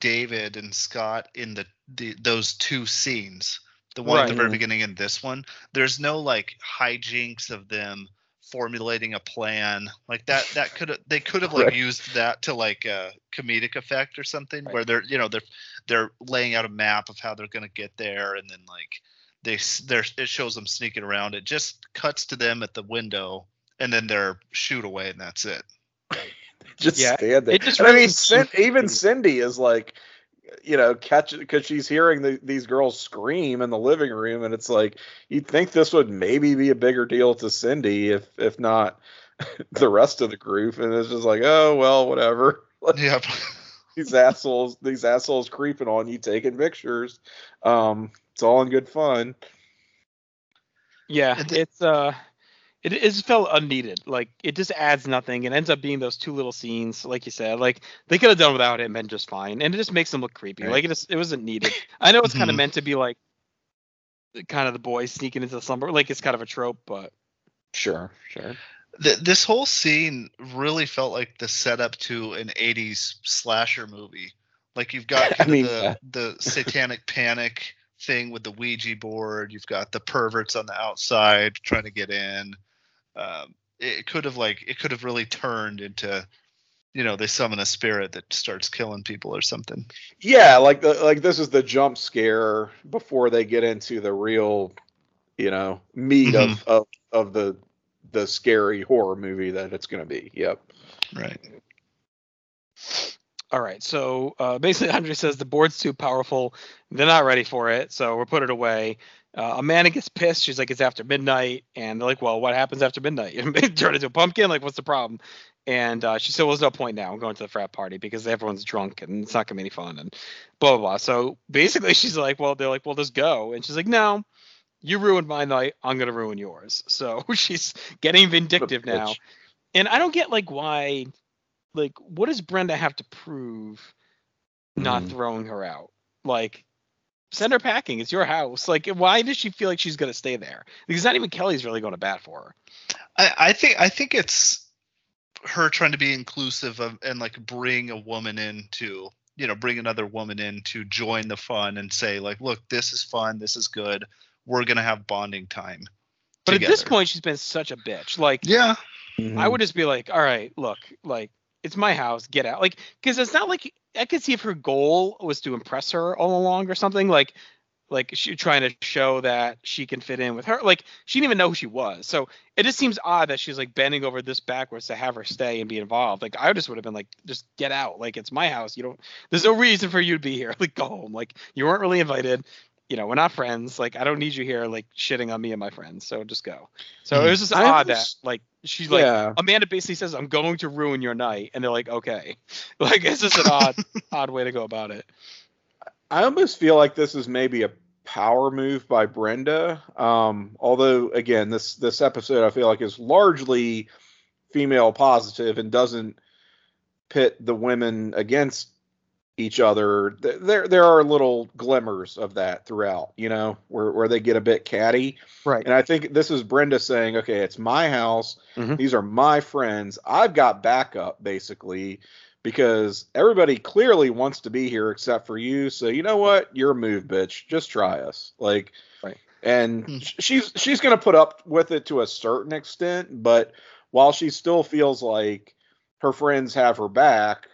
Speaker 5: David and Scott in the, the those two scenes. The one at the very beginning and this one. There's no like hijinks of them formulating a plan like that that could they could have like
Speaker 4: Right.
Speaker 5: used that to like a comedic effect or something
Speaker 3: Right.
Speaker 5: where they're you know they're they're laying out a map of how they're going to get there and then like they they're it shows them sneaking around it just cuts to them at the window and then they're shoot away and that's it
Speaker 4: Just
Speaker 3: Yeah,
Speaker 4: stand there.
Speaker 3: it just
Speaker 4: And I mean, Cin- even. Cindy is like, you know, catch because she's hearing the, these girls scream in the living room, and it's like you'd think this would maybe be a bigger deal to Cindy if if not the rest of the group, and it's just like, oh well, whatever. Like,
Speaker 5: yeah
Speaker 4: these assholes, these assholes creeping on you, taking pictures. Um, it's all in good fun.
Speaker 3: Yeah, it's uh, it is felt unneeded. Like it just adds nothing. It ends up being those two little scenes, like you said. Like they could have done without it and been just fine. And it just makes them look creepy.
Speaker 4: Right.
Speaker 3: Like it just it wasn't needed. I know it's kind of
Speaker 5: Mhm.
Speaker 3: meant to be like kind of the boys sneaking into the slumber. Like it's kind of a trope, but
Speaker 4: Sure, sure.
Speaker 5: Th- this whole scene really felt like the setup to an 80s slasher movie like you've got
Speaker 4: I
Speaker 5: kind
Speaker 4: mean,
Speaker 5: of the,
Speaker 4: yeah.
Speaker 5: the satanic panic thing with the ouija board you've got the perverts on the outside trying to get in um, it could have like it could have really turned into you know they summon a spirit that starts killing people or something
Speaker 4: Yeah, like the like this is the jump scare before they get into the real, you know, meat of, of of the the scary horror movie that it's going to be. Yep.
Speaker 5: right
Speaker 3: all right. So uh, basically, Andre says the board's too powerful. They're not ready for it, so we'll put it away. Uh, Amanda gets pissed. She's like, "It's after midnight," and they're like, "Well, what happens after midnight? You turn into a pumpkin? Like, what's the problem?" And uh, she said, "Well, there's no point now. I'm going to the frat party because everyone's drunk and it's not gonna be any fun." And blah blah blah. So basically, she's like, "Well, they're like, well, just go." And she's like, "No, you ruined my night. I'm gonna ruin yours." So she's getting vindictive now. And I don't get like why, like, what does Brenda have to prove not
Speaker 4: Mhm.
Speaker 3: throwing her out? Like, send her packing. It's your house. Like, why does she feel like she's gonna stay there? Because not even Kelly's really going to bat for her.
Speaker 5: I, I think I think it's her trying to be inclusive of and like bring a woman in to you know bring another woman in to join the fun and say like look this is fun this is good we're gonna have bonding time.
Speaker 3: But at this point, she's been such a bitch. Like,
Speaker 5: yeah, mm-hmm.
Speaker 3: I would just be like, all right, look, like, it's my house. Get out. Like, because it's not like I could see if her goal was to impress her all along or something. Like, like she trying to show that she can fit in with her. Like, she didn't even know who she was. So it just seems odd that she's like bending over this backwards to have her stay and be involved. Like, I just would have been like, just get out. Like, it's my house. You don't. There's no reason for you to be here. Like, go home. Like, you weren't really invited. You know, we're not friends. Like, I don't need you here, like, shitting on me and my friends. So just go. So it was just
Speaker 4: I
Speaker 3: odd that, like, she's like,
Speaker 4: yeah.
Speaker 3: Amanda basically says, "I'm going to ruin your night," and they're like, "Okay." Like it's just an odd, odd way to go about it.
Speaker 4: I almost feel like this is maybe a power move by Brenda. Um, although again, this this episode I feel like is largely female positive and doesn't pit the women against each other. There there are little glimmers of that throughout, you know, where where they get a bit catty.
Speaker 3: Right.
Speaker 4: And I think this is Brenda saying, "Okay, it's my house.
Speaker 3: Mhm.
Speaker 4: These are my friends. I've got backup basically because everybody clearly wants to be here except for you. So you know what? You're a move, bitch. Just try us." Like
Speaker 3: Right.
Speaker 4: and
Speaker 5: Hmm.
Speaker 4: she's she's going to put up with it to a certain extent, but while she still feels like her friends have her back,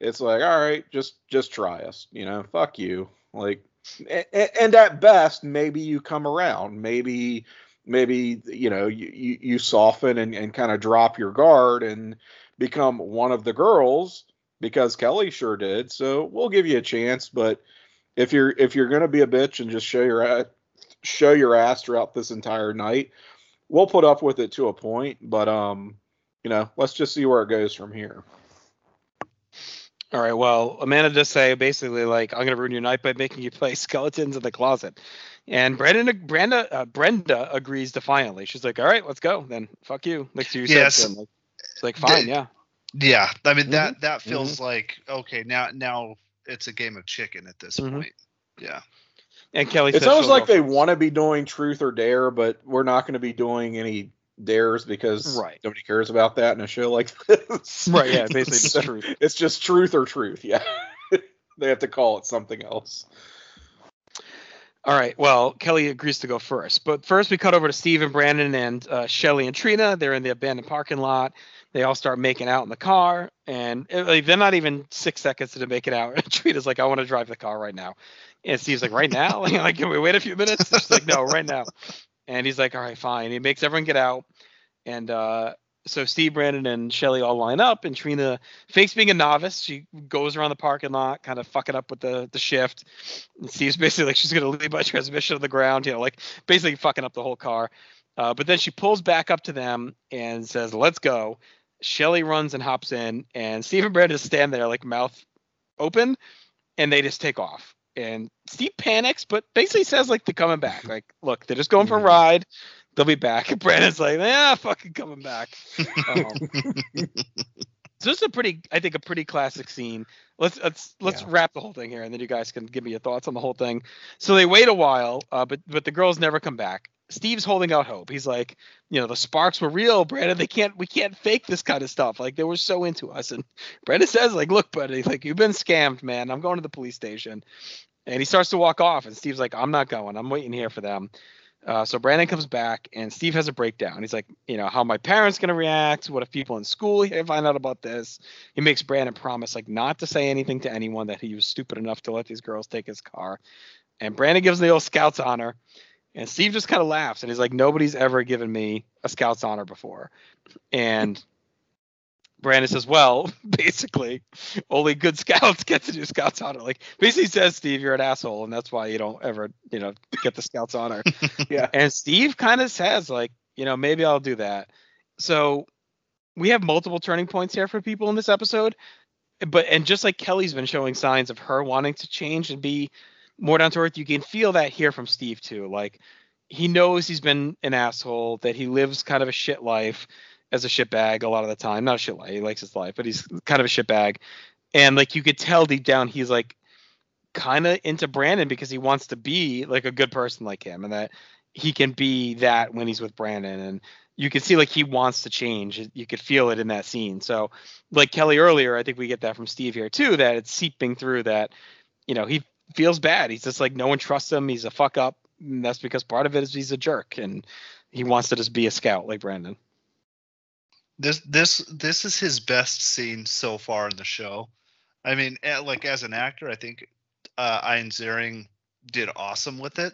Speaker 4: it's like, all right, just just try us, you know, fuck you. Like and, at best, maybe you come around, maybe maybe you know you you, you soften and, and kind of drop your guard and become one of the girls because Kelly sure did. So we'll give you a chance, but if you're if you're gonna be a bitch and just show your show your ass throughout this entire night, we'll put up with it to a point. But um, you know, let's just see where it goes from here.
Speaker 3: All right. Well, Amanda does say basically like I'm gonna ruin your night by making you play skeletons in the closet, and Brandon, Brenda, uh, Brenda agrees defiantly. She's like, "All right, let's go." Then fuck you. Like to you said,
Speaker 5: Yes.
Speaker 3: Tim. Like, it's like fine,
Speaker 5: The-
Speaker 3: yeah.
Speaker 5: Yeah, I mean
Speaker 3: Mm-hmm.
Speaker 5: that that feels like okay now now it's a game of chicken at this
Speaker 3: Mhm.
Speaker 5: point. Yeah.
Speaker 3: And Kelly,
Speaker 4: It's
Speaker 3: says
Speaker 4: almost like they want to be doing truth or dare, but we're not going to be doing any dares because
Speaker 3: Right.
Speaker 4: nobody cares about that in a show like this.
Speaker 3: Right. Yeah. Basically,
Speaker 4: So
Speaker 3: just truth.
Speaker 4: It's just truth or truth. Yeah. they have to call it something else.
Speaker 3: All right. Well, Kelly agrees to go first, but first we cut over to Steve and Brandon and uh, Shelly and Trina. They're in the abandoned parking lot. They all start making out in the car, and uh, like, they're not even six seconds to make it out. And Trina's like, "I want to drive the car right now," and Steve's like, "Right now? like, like, can we wait a few minutes?" She's like, "No, right now." And he's like, "All right, fine." He makes everyone get out, and uh, so Steve, Brandon, and Shelly all line up, and Trina fakes being a novice. She goes around the parking lot, kind of fucking up with the the shift. And Steve's basically like she's gonna leave my transmission on the ground, you know, like basically fucking up the whole car. Uh, but then she pulls back up to them and says, "Let's go." Shelly runs and hops in, and Steve and Brandon stand there like mouth open, and they just take off. And Steve panics, but basically says like they're coming back. Like, look, they're just going for a ride. They'll be back. And Brandon's like, yeah, fucking coming back. Um, so this is a pretty, I think, a pretty classic scene. Let's let's let's
Speaker 4: Yeah.
Speaker 3: wrap the whole thing here, and then you guys can give me your thoughts on the whole thing. So they wait a while, uh, but but the girls never come back. Steve's holding out hope. He's like, you know, the sparks were real, Brandon. They can't, we can't fake this kind of stuff. Like they were so into us. And Brandon says, like, look, buddy, like you've been scammed, man. I'm going to the police station. And he starts to walk off, and Steve's like, I'm not going. I'm waiting here for them. Uh, so Brandon comes back, and Steve has a breakdown. He's like, you know, how my parents gonna react? What if people in school find out about this? He makes Brandon promise like not to say anything to anyone that he was stupid enough to let these girls take his car. And Brandon gives the old Scouts honor, and Steve just kind of laughs, and he's like, nobody's ever given me a Scouts honor before. And Brandon says, well, basically, only good scouts get to do Scouts honor. Like, basically says, Steve, you're an asshole, and that's why you don't ever, you know, get the Scouts honor.
Speaker 4: Yeah.
Speaker 3: And Steve kind of says, like, you know, maybe I'll do that. So we have multiple turning points here for people in this episode. But and just like Kelly's been showing signs of her wanting to change and be more down to earth, you can feel that here from Steve too. Like he knows he's been an asshole, that he lives kind of a shit life as a shitbag a lot of the time. Not a shit life, he likes his life, but he's kind of a shitbag. And like you could tell deep down he's like kind of into Brandon because he wants to be like a good person like him and that he can be that when he's with Brandon and you can see like he wants to change. You could feel it in that scene. So like Kelly earlier, I think we get that from Steve here too, that it's seeping through that, you know, he feels bad. He's just like no one trusts him. He's a fuck up. And that's because part of it is he's a jerk and he wants to just be a scout like Brandon.
Speaker 5: This this this is his best scene so far in the show. I mean, like as an actor, I think uh, Ian Ziering did awesome with it.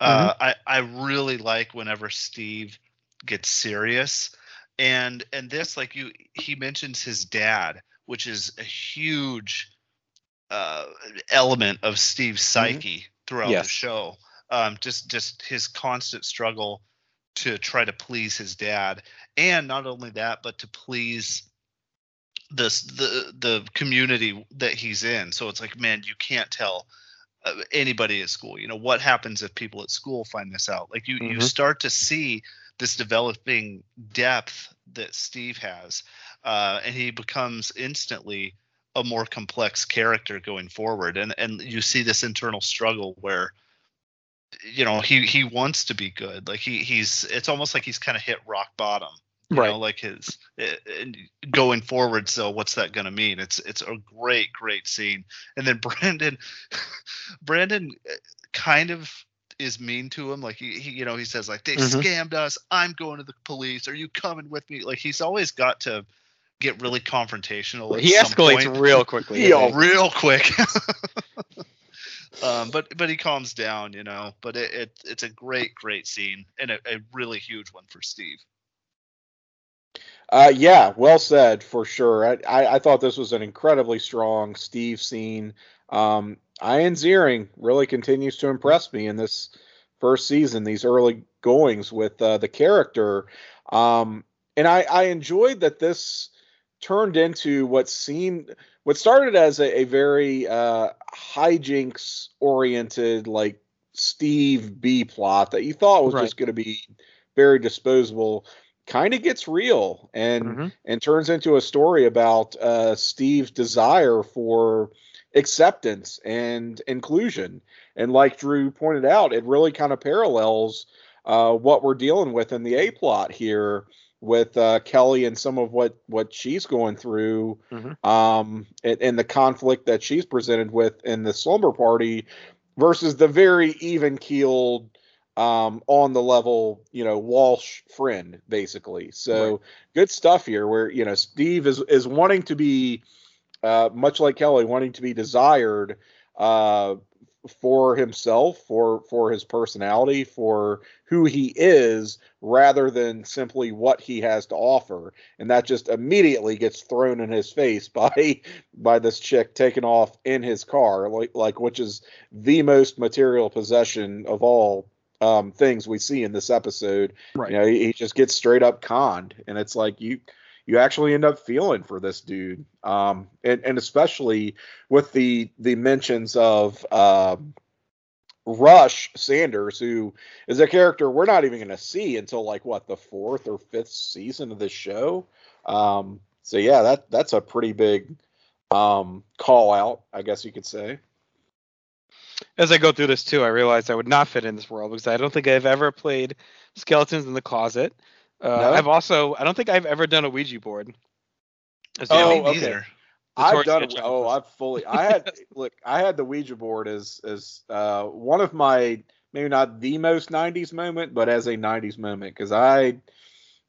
Speaker 5: Uh, I I really like whenever Steve gets serious, and and this like you he mentions his dad, which is a huge uh, element of Steve's psyche throughout
Speaker 3: Yes.
Speaker 5: the show. Um, just just his constant struggle to try to please his dad, and not only that, but to please this the the community that he's in. So it's like, man, you can't tell uh, anybody at school. You know what happens if people at school find this out? Like you you
Speaker 3: Mhm.
Speaker 5: start to see this developing depth that Steve has, uh, and he becomes instantly a more complex character going forward. And and you see this internal struggle where you know he he wants to be good. Like he he's it's almost like he's kind of hit rock bottom you
Speaker 3: Right.
Speaker 5: know like his eh, and going forward so what's that going to mean? It's it's a great great scene. And then brandon brandon eh, kind of is mean to him. Like he, he you know he says like they
Speaker 3: Mhm.
Speaker 5: scammed us. I'm going to the police. Are you coming with me? Like he's always got to get really confrontational at
Speaker 3: he escalates
Speaker 5: point
Speaker 3: real quickly. Think.
Speaker 5: real quick. um, but but he calms down, you know. But it, it it's a great great scene and a, a really huge one for Steve.
Speaker 4: Uh, yeah, well said for sure. I, I, I thought this was an incredibly strong Steve scene. Um, Ian Ziering really continues to impress me in this first season, these early goings with uh, the character. Um, and I, I enjoyed that this turned into what seemed what started as a, a very uh, hijinks oriented like Steve B plot that you thought was
Speaker 3: Right.
Speaker 4: just going to be very disposable kind of gets real and
Speaker 3: Mhm.
Speaker 4: and turns into a story about uh, Steve's desire for acceptance and inclusion. And like Drew pointed out, it really kind of parallels uh, what we're dealing with in the A plot here with uh, Kelly and some of what what she's going through,
Speaker 3: Mhm.
Speaker 4: um, and, and the conflict that she's presented with in the slumber party versus the very even keeled um, on the level, you know, Walsh friend, basically. So
Speaker 3: Right.
Speaker 4: good stuff here where, you know, Steve is is wanting to be uh, much like Kelly, wanting to be desired uh, for himself, for for his personality, for who he is, rather than simply what he has to offer. And that just immediately gets thrown in his face by by this chick taking off in his car, like like which is the most material possession of all um, things we see in this episode.
Speaker 3: Right.
Speaker 4: You know, he, he just gets straight up conned, and it's like you you actually end up feeling for this dude, um, and and especially with the the mentions of um, Rush Sanders, who is a character we're not even going to see until like what the fourth or fifth season of this show. Um, so yeah, that that's a pretty big um, call out, I guess you could say.
Speaker 3: As I go through this too, I realized I would not fit in this world because I don't think I've ever played Skeletons in the Closet. Uh,
Speaker 4: No?
Speaker 3: I've also I don't think I've ever done a Ouija board. As
Speaker 4: Oh, okay. I've done.
Speaker 3: sketch
Speaker 4: Oh, I've fully. I had look. I had the Ouija board as as uh, one of my maybe not the most '90s moment, but as a '90s moment because I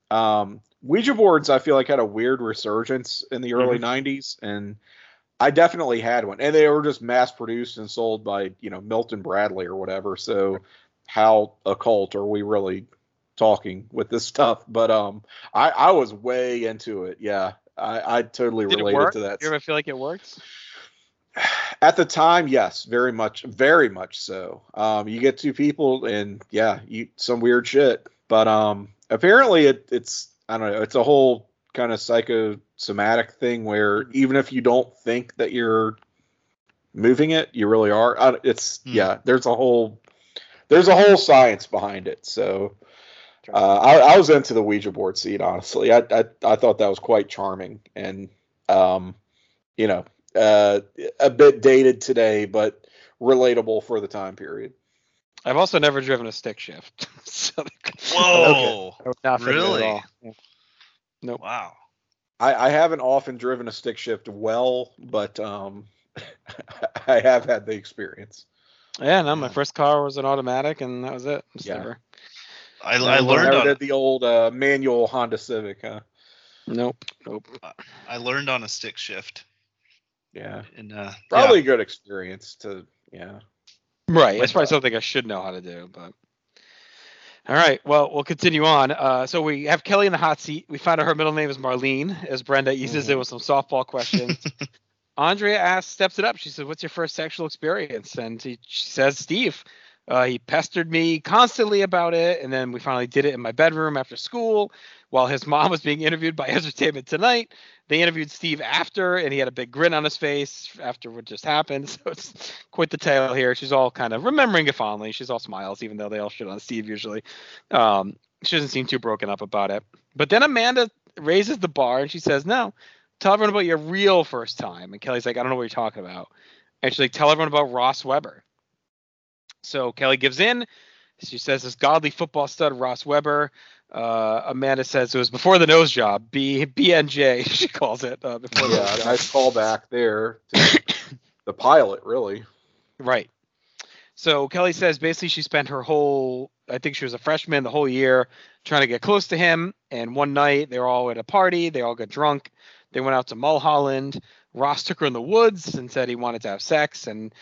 Speaker 4: um, Ouija boards I feel like had a weird resurgence in the early '90s, and I definitely had one, and they were just mass produced and sold by you know Milton Bradley or whatever. So how occult are we really talking with this stuff? But um, I I was way into it. Yeah. I, I totally
Speaker 3: Did
Speaker 4: related to that.
Speaker 3: You ever feel like it works?
Speaker 4: At the time, yes, very much, very much so. Um, you get two people, and yeah, you some weird shit. But um, apparently, it, it's I don't know, it's a whole kind of psychosomatic thing where even if you don't think that you're moving it, you really are. It's
Speaker 5: Hmm.
Speaker 4: yeah, there's a whole there's a whole science behind it. So uh, I, I was into the Ouija board scene, honestly. I, I I thought that was quite charming, and um, you know, uh, a bit dated today, but relatable for the time period.
Speaker 3: I've also never driven a stick shift. so
Speaker 5: Whoa.
Speaker 3: I would not fit in it
Speaker 5: Really?
Speaker 3: all. Nope.
Speaker 5: Wow.
Speaker 4: I, I haven't often driven a stick shift well, but um, I have had the experience.
Speaker 3: Yeah, no, my first car was an automatic, and that was it. Just
Speaker 4: Yeah.
Speaker 3: never.
Speaker 5: I, I learned on
Speaker 4: the old uh, manual Honda Civic, huh?
Speaker 3: Nope. Nope.
Speaker 5: I learned on a stick shift.
Speaker 4: Yeah,
Speaker 5: And uh,
Speaker 4: probably a good experience to yeah.
Speaker 3: Right.
Speaker 5: Like,
Speaker 3: It's probably something I should know how to do, but. All right. Well, we'll continue on. Uh, so we have Kelly in the hot seat. We found out her middle name is Marlene, as Brenda eases in with some softball questions. Andrea asks, steps it up. She says, "What's your first sexual experience?" And he, she says, "Steve." Uh, he pestered me constantly about it, and then we finally did it in my bedroom after school, while his mom was being interviewed by Entertainment Tonight. They interviewed Steve after, and he had a big grin on his face after what just happened. So it's quite the tale here. She's all kind of remembering it fondly. She's all smiles, even though they all shit on Steve usually. Um, she doesn't seem too broken up about it. But then Amanda raises the bar and she says, "No, tell everyone about your real first time. And Kelly's like, I don't know what you're talking about. And she's like, tell everyone about Ross Weber. So Kelly gives in. She says this godly football stud, Ross Weber. Uh, Amanda says it was before the nose job, B BNJ she calls it. Uh, before the
Speaker 4: Yeah,
Speaker 3: job.
Speaker 4: nice callback there. to the pilot, really.
Speaker 3: Right. So Kelly says basically she spent her whole, I think she was a freshman the whole year trying to get close to him. And one night they were all at a party, they all got drunk. They went out to Mulholland. Ross took her in the woods and said he wanted to have sex and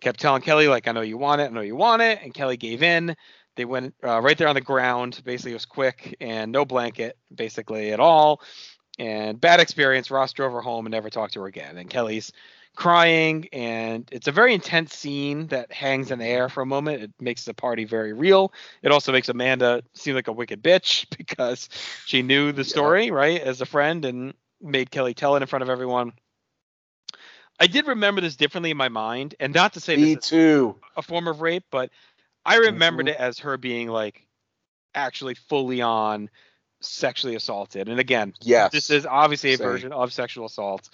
Speaker 3: kept telling Kelly, like, I know you want it, I know you want it. And Kelly gave in. They went uh, right there on the ground. Basically, it was quick and no blanket, basically, at all. And bad experience. Ross drove her home and never talked to her again. And Kelly's crying and it's a very intense scene that hangs in the air for a moment it makes the party very real it also makes amanda seem like a wicked bitch because she knew the story right as a friend and made kelly tell it in front of everyone i did remember this differently in my mind and not to say
Speaker 4: Me
Speaker 3: this is
Speaker 4: too.
Speaker 3: a form of rape but i remembered it as her being like actually fully on sexually assaulted and again
Speaker 4: Yes.
Speaker 3: this is obviously a
Speaker 4: Same.
Speaker 3: version of sexual assault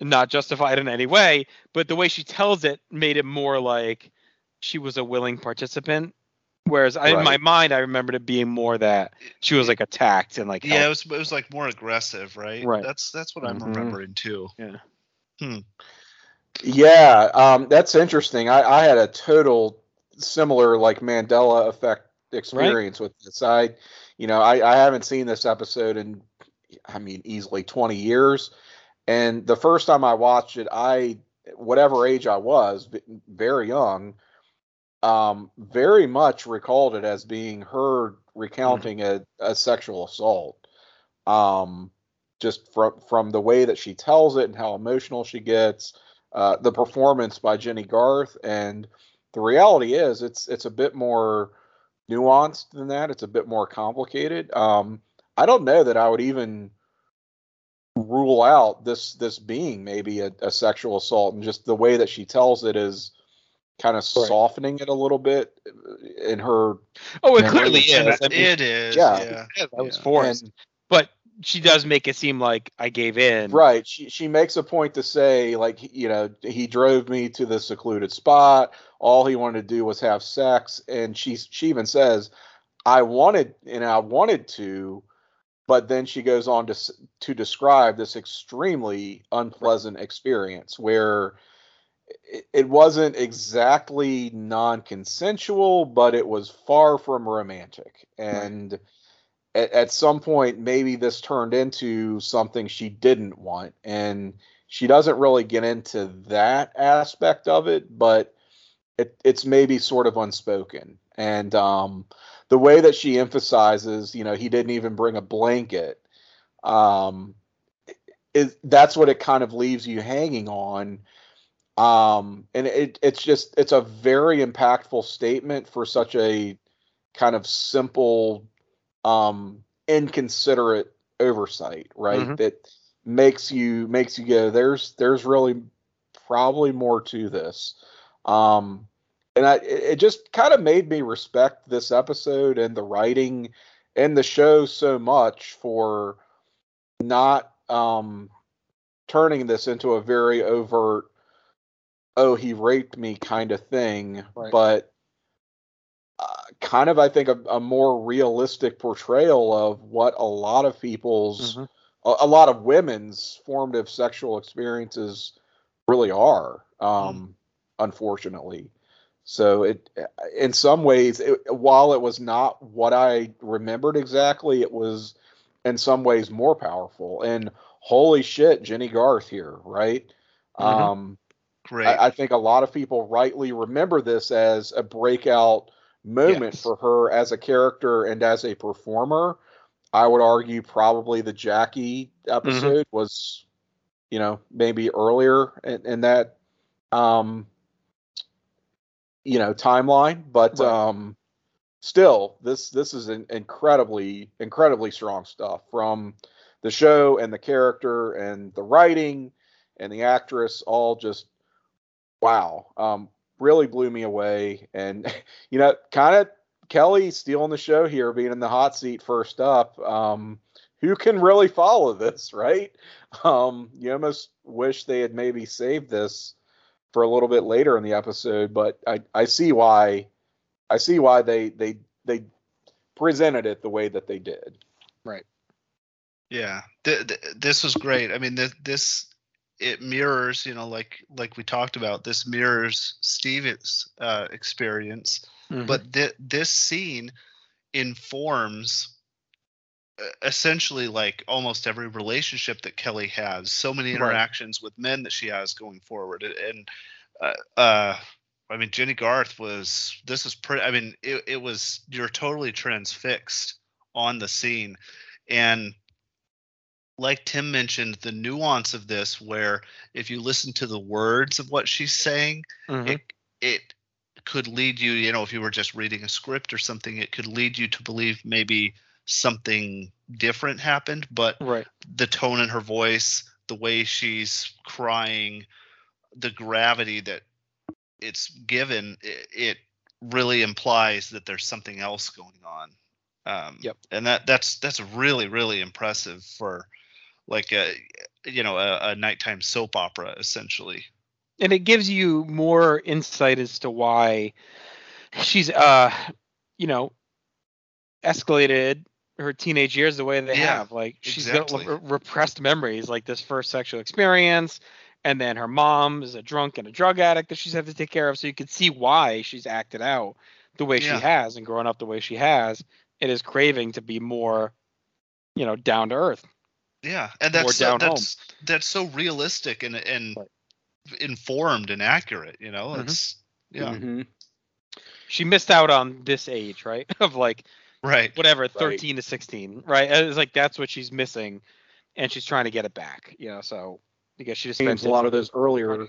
Speaker 3: not justified in any way but the way she tells it made it more like she was a willing participant whereas I, in my mind i remembered it being more that she was like attacked and like
Speaker 5: Yeah, it was it was like more aggressive, right?
Speaker 3: Right.
Speaker 5: That's that's what I'm
Speaker 4: Mhm.
Speaker 5: remembering too.
Speaker 4: Yeah, um, that's interesting. I, I had a total similar like Mandela effect experience with this. I, you know, I, I haven't seen this episode in, I mean, easily 20 years. And the first time I watched it, I, whatever age I was, very young, um, very much recalled it as being her recounting a, a sexual assault. Um, just from from the way that she tells it and how emotional she gets uh, the performance by Jennie Garth, and the reality is it's it's a bit more nuanced than that. It's a bit more complicated. Um, I don't know that I would even rule out this this being maybe a, a sexual assault, and just the way that she tells it is kind of
Speaker 3: Right.
Speaker 4: softening it a little bit in her.
Speaker 3: oh it clearly is I mean,
Speaker 5: It is.
Speaker 4: Yeah.
Speaker 5: Yeah.
Speaker 3: yeah, that was
Speaker 5: yeah.
Speaker 3: forced
Speaker 4: And,
Speaker 3: but she does make it seem like i gave in
Speaker 4: Right. She she makes a point to say like you know he drove me to the secluded spot. All he wanted to do was have sex, and she she even says, "I wanted and I wanted to," but then she goes on to to describe this extremely unpleasant experience where it, it wasn't exactly non-consensual, but it was far from romantic, and at, at some point maybe this turned into something she didn't want. And she doesn't really get into that aspect of it but it, it's maybe sort of unspoken. And um, the way that she emphasizes you know he didn't even bring a blanket um, that's what it kind of leaves you hanging on. Um, and it, it's just it's a very impactful statement for such a kind of simple um inconsiderate oversight right
Speaker 3: Mhm.
Speaker 4: that makes you makes you go there's there's really probably more to this um and i it it just kind of made me respect this episode and the writing and the show so much for not um turning this into a very overt oh he raped me kind of thing
Speaker 3: Right.
Speaker 4: but uh, kind of i think a, a more realistic portrayal of what a lot of people's
Speaker 3: Mhm.
Speaker 4: a, a lot of women's formative sexual experiences really are um unfortunately so it in some ways it, while it was not what i remembered exactly it was in some ways more powerful and holy shit jennie garth here right
Speaker 3: Mhm.
Speaker 4: um
Speaker 5: Great.
Speaker 4: I, I think a lot of people rightly remember this as a breakout moment
Speaker 3: Yes.
Speaker 4: for her as a character and as a performer. I would argue probably the Jackie episode was, you know, maybe earlier in, in that, um, you know, timeline. But
Speaker 3: Right.
Speaker 4: um, still, this this is an incredibly incredibly strong stuff from the show and the character and the writing and the actress. All just wow. Um, really blew me away. And you know, kind of Kelly stealing the show here, being in the hot seat first up. Um, who can really follow this, right? Um, you almost wish they had maybe saved this for a little bit later in the episode, but I, I see why I see why they they they presented it the way that they did. Right.
Speaker 5: Yeah, th- th- this was great. I mean, th- this it mirrors, you know, like like we talked about. This mirrors Steve's uh, experience,
Speaker 3: Mhm.
Speaker 5: but th- this scene informs essentially like almost every relationship that Kelly has. So many
Speaker 3: Right.
Speaker 5: interactions with men that she has going forward, and- and uh, uh, I mean, Jennie Garth was. This is pretty. I mean, it, it was. You're totally transfixed on the scene, and like Tim mentioned, the nuance of this, where if you listen to the words of what she's saying,
Speaker 3: Mhm.
Speaker 5: it it could lead you. You know, if you were just reading a script or something, it could lead you to believe maybe something different happened. But
Speaker 3: right.
Speaker 5: the tone in her voice, the way she's crying, the gravity that it's given, it, it really implies that there's something else going on. Um,
Speaker 3: Yep.
Speaker 5: And that that's that's really really impressive for like a you know a, a nighttime soap opera essentially.
Speaker 3: and it gives you more insight as to why she's uh you know escalated her teenage years the way they
Speaker 5: Yeah,
Speaker 3: have like she's
Speaker 5: exactly.
Speaker 3: got re- repressed memories like this first sexual experience and then her mom is a drunk and a drug addict that she's had to take care of so you can see why she's acted out the way
Speaker 5: Yeah.
Speaker 3: she has and growing up the way she has it is craving to be more you know down to earth
Speaker 5: Yeah, and that's so,
Speaker 3: down home.
Speaker 5: that's that's so realistic and and
Speaker 3: Right.
Speaker 5: informed and accurate. You know,
Speaker 3: Mhm.
Speaker 5: it's yeah,
Speaker 4: Mhm.
Speaker 3: she missed out on this age right of like
Speaker 5: right.
Speaker 3: whatever 13 to 16 right it's like that's what she's missing and she's trying to get it back you know so i guess she just spends
Speaker 4: a lot of those earlier.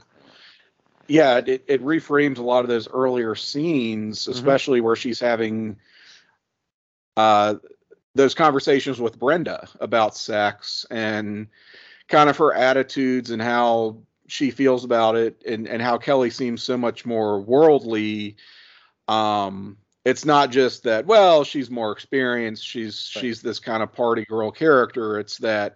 Speaker 4: Yeah, it, it reframes a lot of those earlier scenes,
Speaker 3: Mm-hmm.
Speaker 4: especially where she's having uh, those conversations with Brenda about sex and kind of her attitudes and how she feels about it, and, and how Kelly seems so much more worldly. Um, it's not just that, well, she's more experienced, she's
Speaker 3: Right.
Speaker 4: she's this kind of party girl character. It's that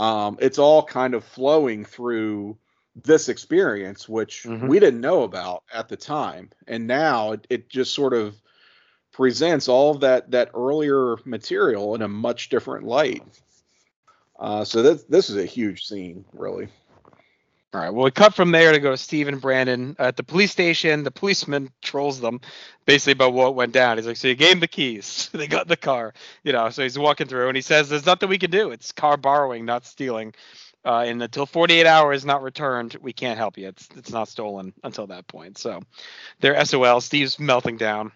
Speaker 4: um, it's all kind of flowing through this experience, which
Speaker 3: Mhm.
Speaker 4: we didn't know about at the time, and now it, it just sort of presents all of that that earlier material in a much different light. Uh, so this this is a huge scene, really.
Speaker 3: all right well we cut from there to go to steve and brandon at the police station the policeman trolls them basically about what went down he's like so you gave the keys they got the car you know so he's walking through and he says there's nothing we can do it's car borrowing not stealing uh, and until 48 hours not returned, we can't help you. It's it's not stolen until that point. So they're SOL. Steve's melting down,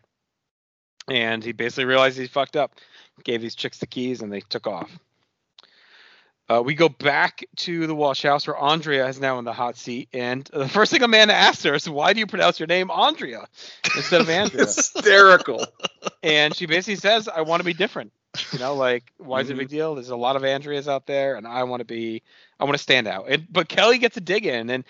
Speaker 3: and he basically realized he fucked up. Gave these chicks the keys, and they took off. Uh, we go back to the Walsh house where Andrea is now in the hot seat, and the first thing Amanda asks her is, "Why do you pronounce your name Andrea instead of Andrea?"
Speaker 4: Hysterical.
Speaker 3: and she basically says, "I want to be different." You know, like why is it a big deal? There's a lot of Andreas out there, and I want to be, I want to stand out. And but Kelly gets a dig in, and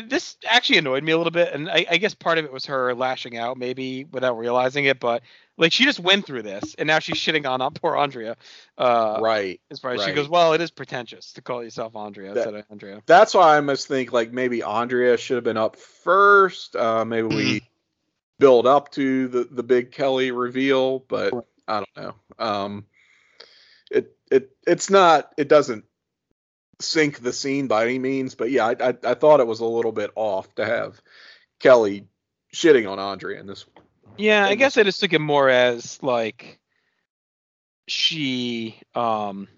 Speaker 3: this actually annoyed me a little bit. And I, I guess part of it was her lashing out, maybe without realizing it. But like she just went through this, and now she's shitting on poor Andrea. Uh,
Speaker 4: right.
Speaker 3: As far as she goes, well, it is pretentious to call yourself Andrea
Speaker 4: That-
Speaker 3: instead of Andrea.
Speaker 4: That's why I must think like maybe Andrea should have been up first. Uh, maybe we build up to the the big Kelly reveal, but I don't know. Um, it it it's not. It doesn't sink the scene by any means. But yeah, I I, I thought it was a little bit off to have Kelly shitting on Andrea in this. One.
Speaker 3: Yeah, I guess I just took it more as like she um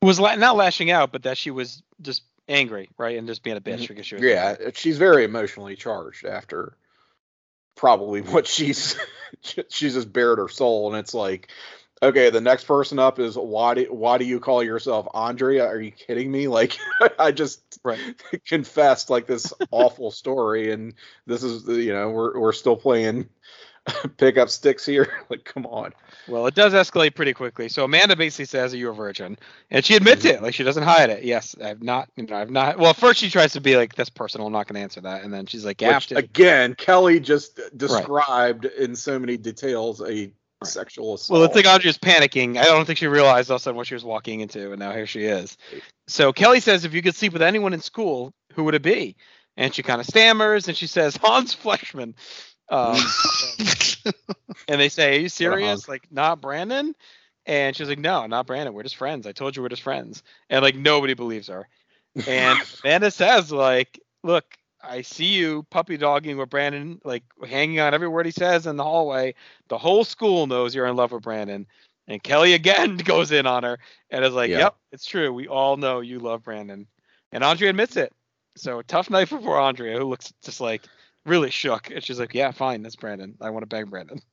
Speaker 3: was la- not lashing out, but that she was just angry, right, and just being a bitch because she was
Speaker 4: Yeah, she's very emotionally charged after probably what she's she's just bared her soul, and it's like, okay, the next person up is why do why do you call yourself Andrea? Are you kidding me? Like I just
Speaker 3: Right.
Speaker 4: confessed like this awful story, and this is you know we're we're still playing pick up sticks here. like come on.
Speaker 3: Well, it does escalate pretty quickly. So Amanda basically says, "Are you a virgin?" And she admits mm-hmm. it, like she doesn't hide it. Yes, I've not. You know, I've not. Well, first she tries to be like, "That's personal. I'm not going to answer that," and then she's like, "You
Speaker 4: Which,
Speaker 3: to."
Speaker 4: again, Kelly just described in so many details a sexual assault.
Speaker 3: Well, it's like Andrea's panicking. I don't think she realized all of a sudden what she was walking into, and now here she is. So Kelly says, if you could sleep with anyone in school, who would it be? And she kind of stammers, and she says, Hans Fleshman. Um, and they say, are you serious? Like, not Brandon? And she's like, no, not Brandon. We're just friends. I told you we're just friends. And like nobody believes her. And Amanda says, like, look, I see you puppy dogging with Brandon, like hanging on every word he says in the hallway. The whole school knows you're in love with Brandon. And Kelly again goes in on her and is like,
Speaker 4: Yeah.
Speaker 3: Yep, it's true. We all know you love Brandon. And Andrea admits it. So tough night for poor Andrea, who looks just like really shook. And she's like, Yeah, fine, that's Brandon. I want to bang Brandon.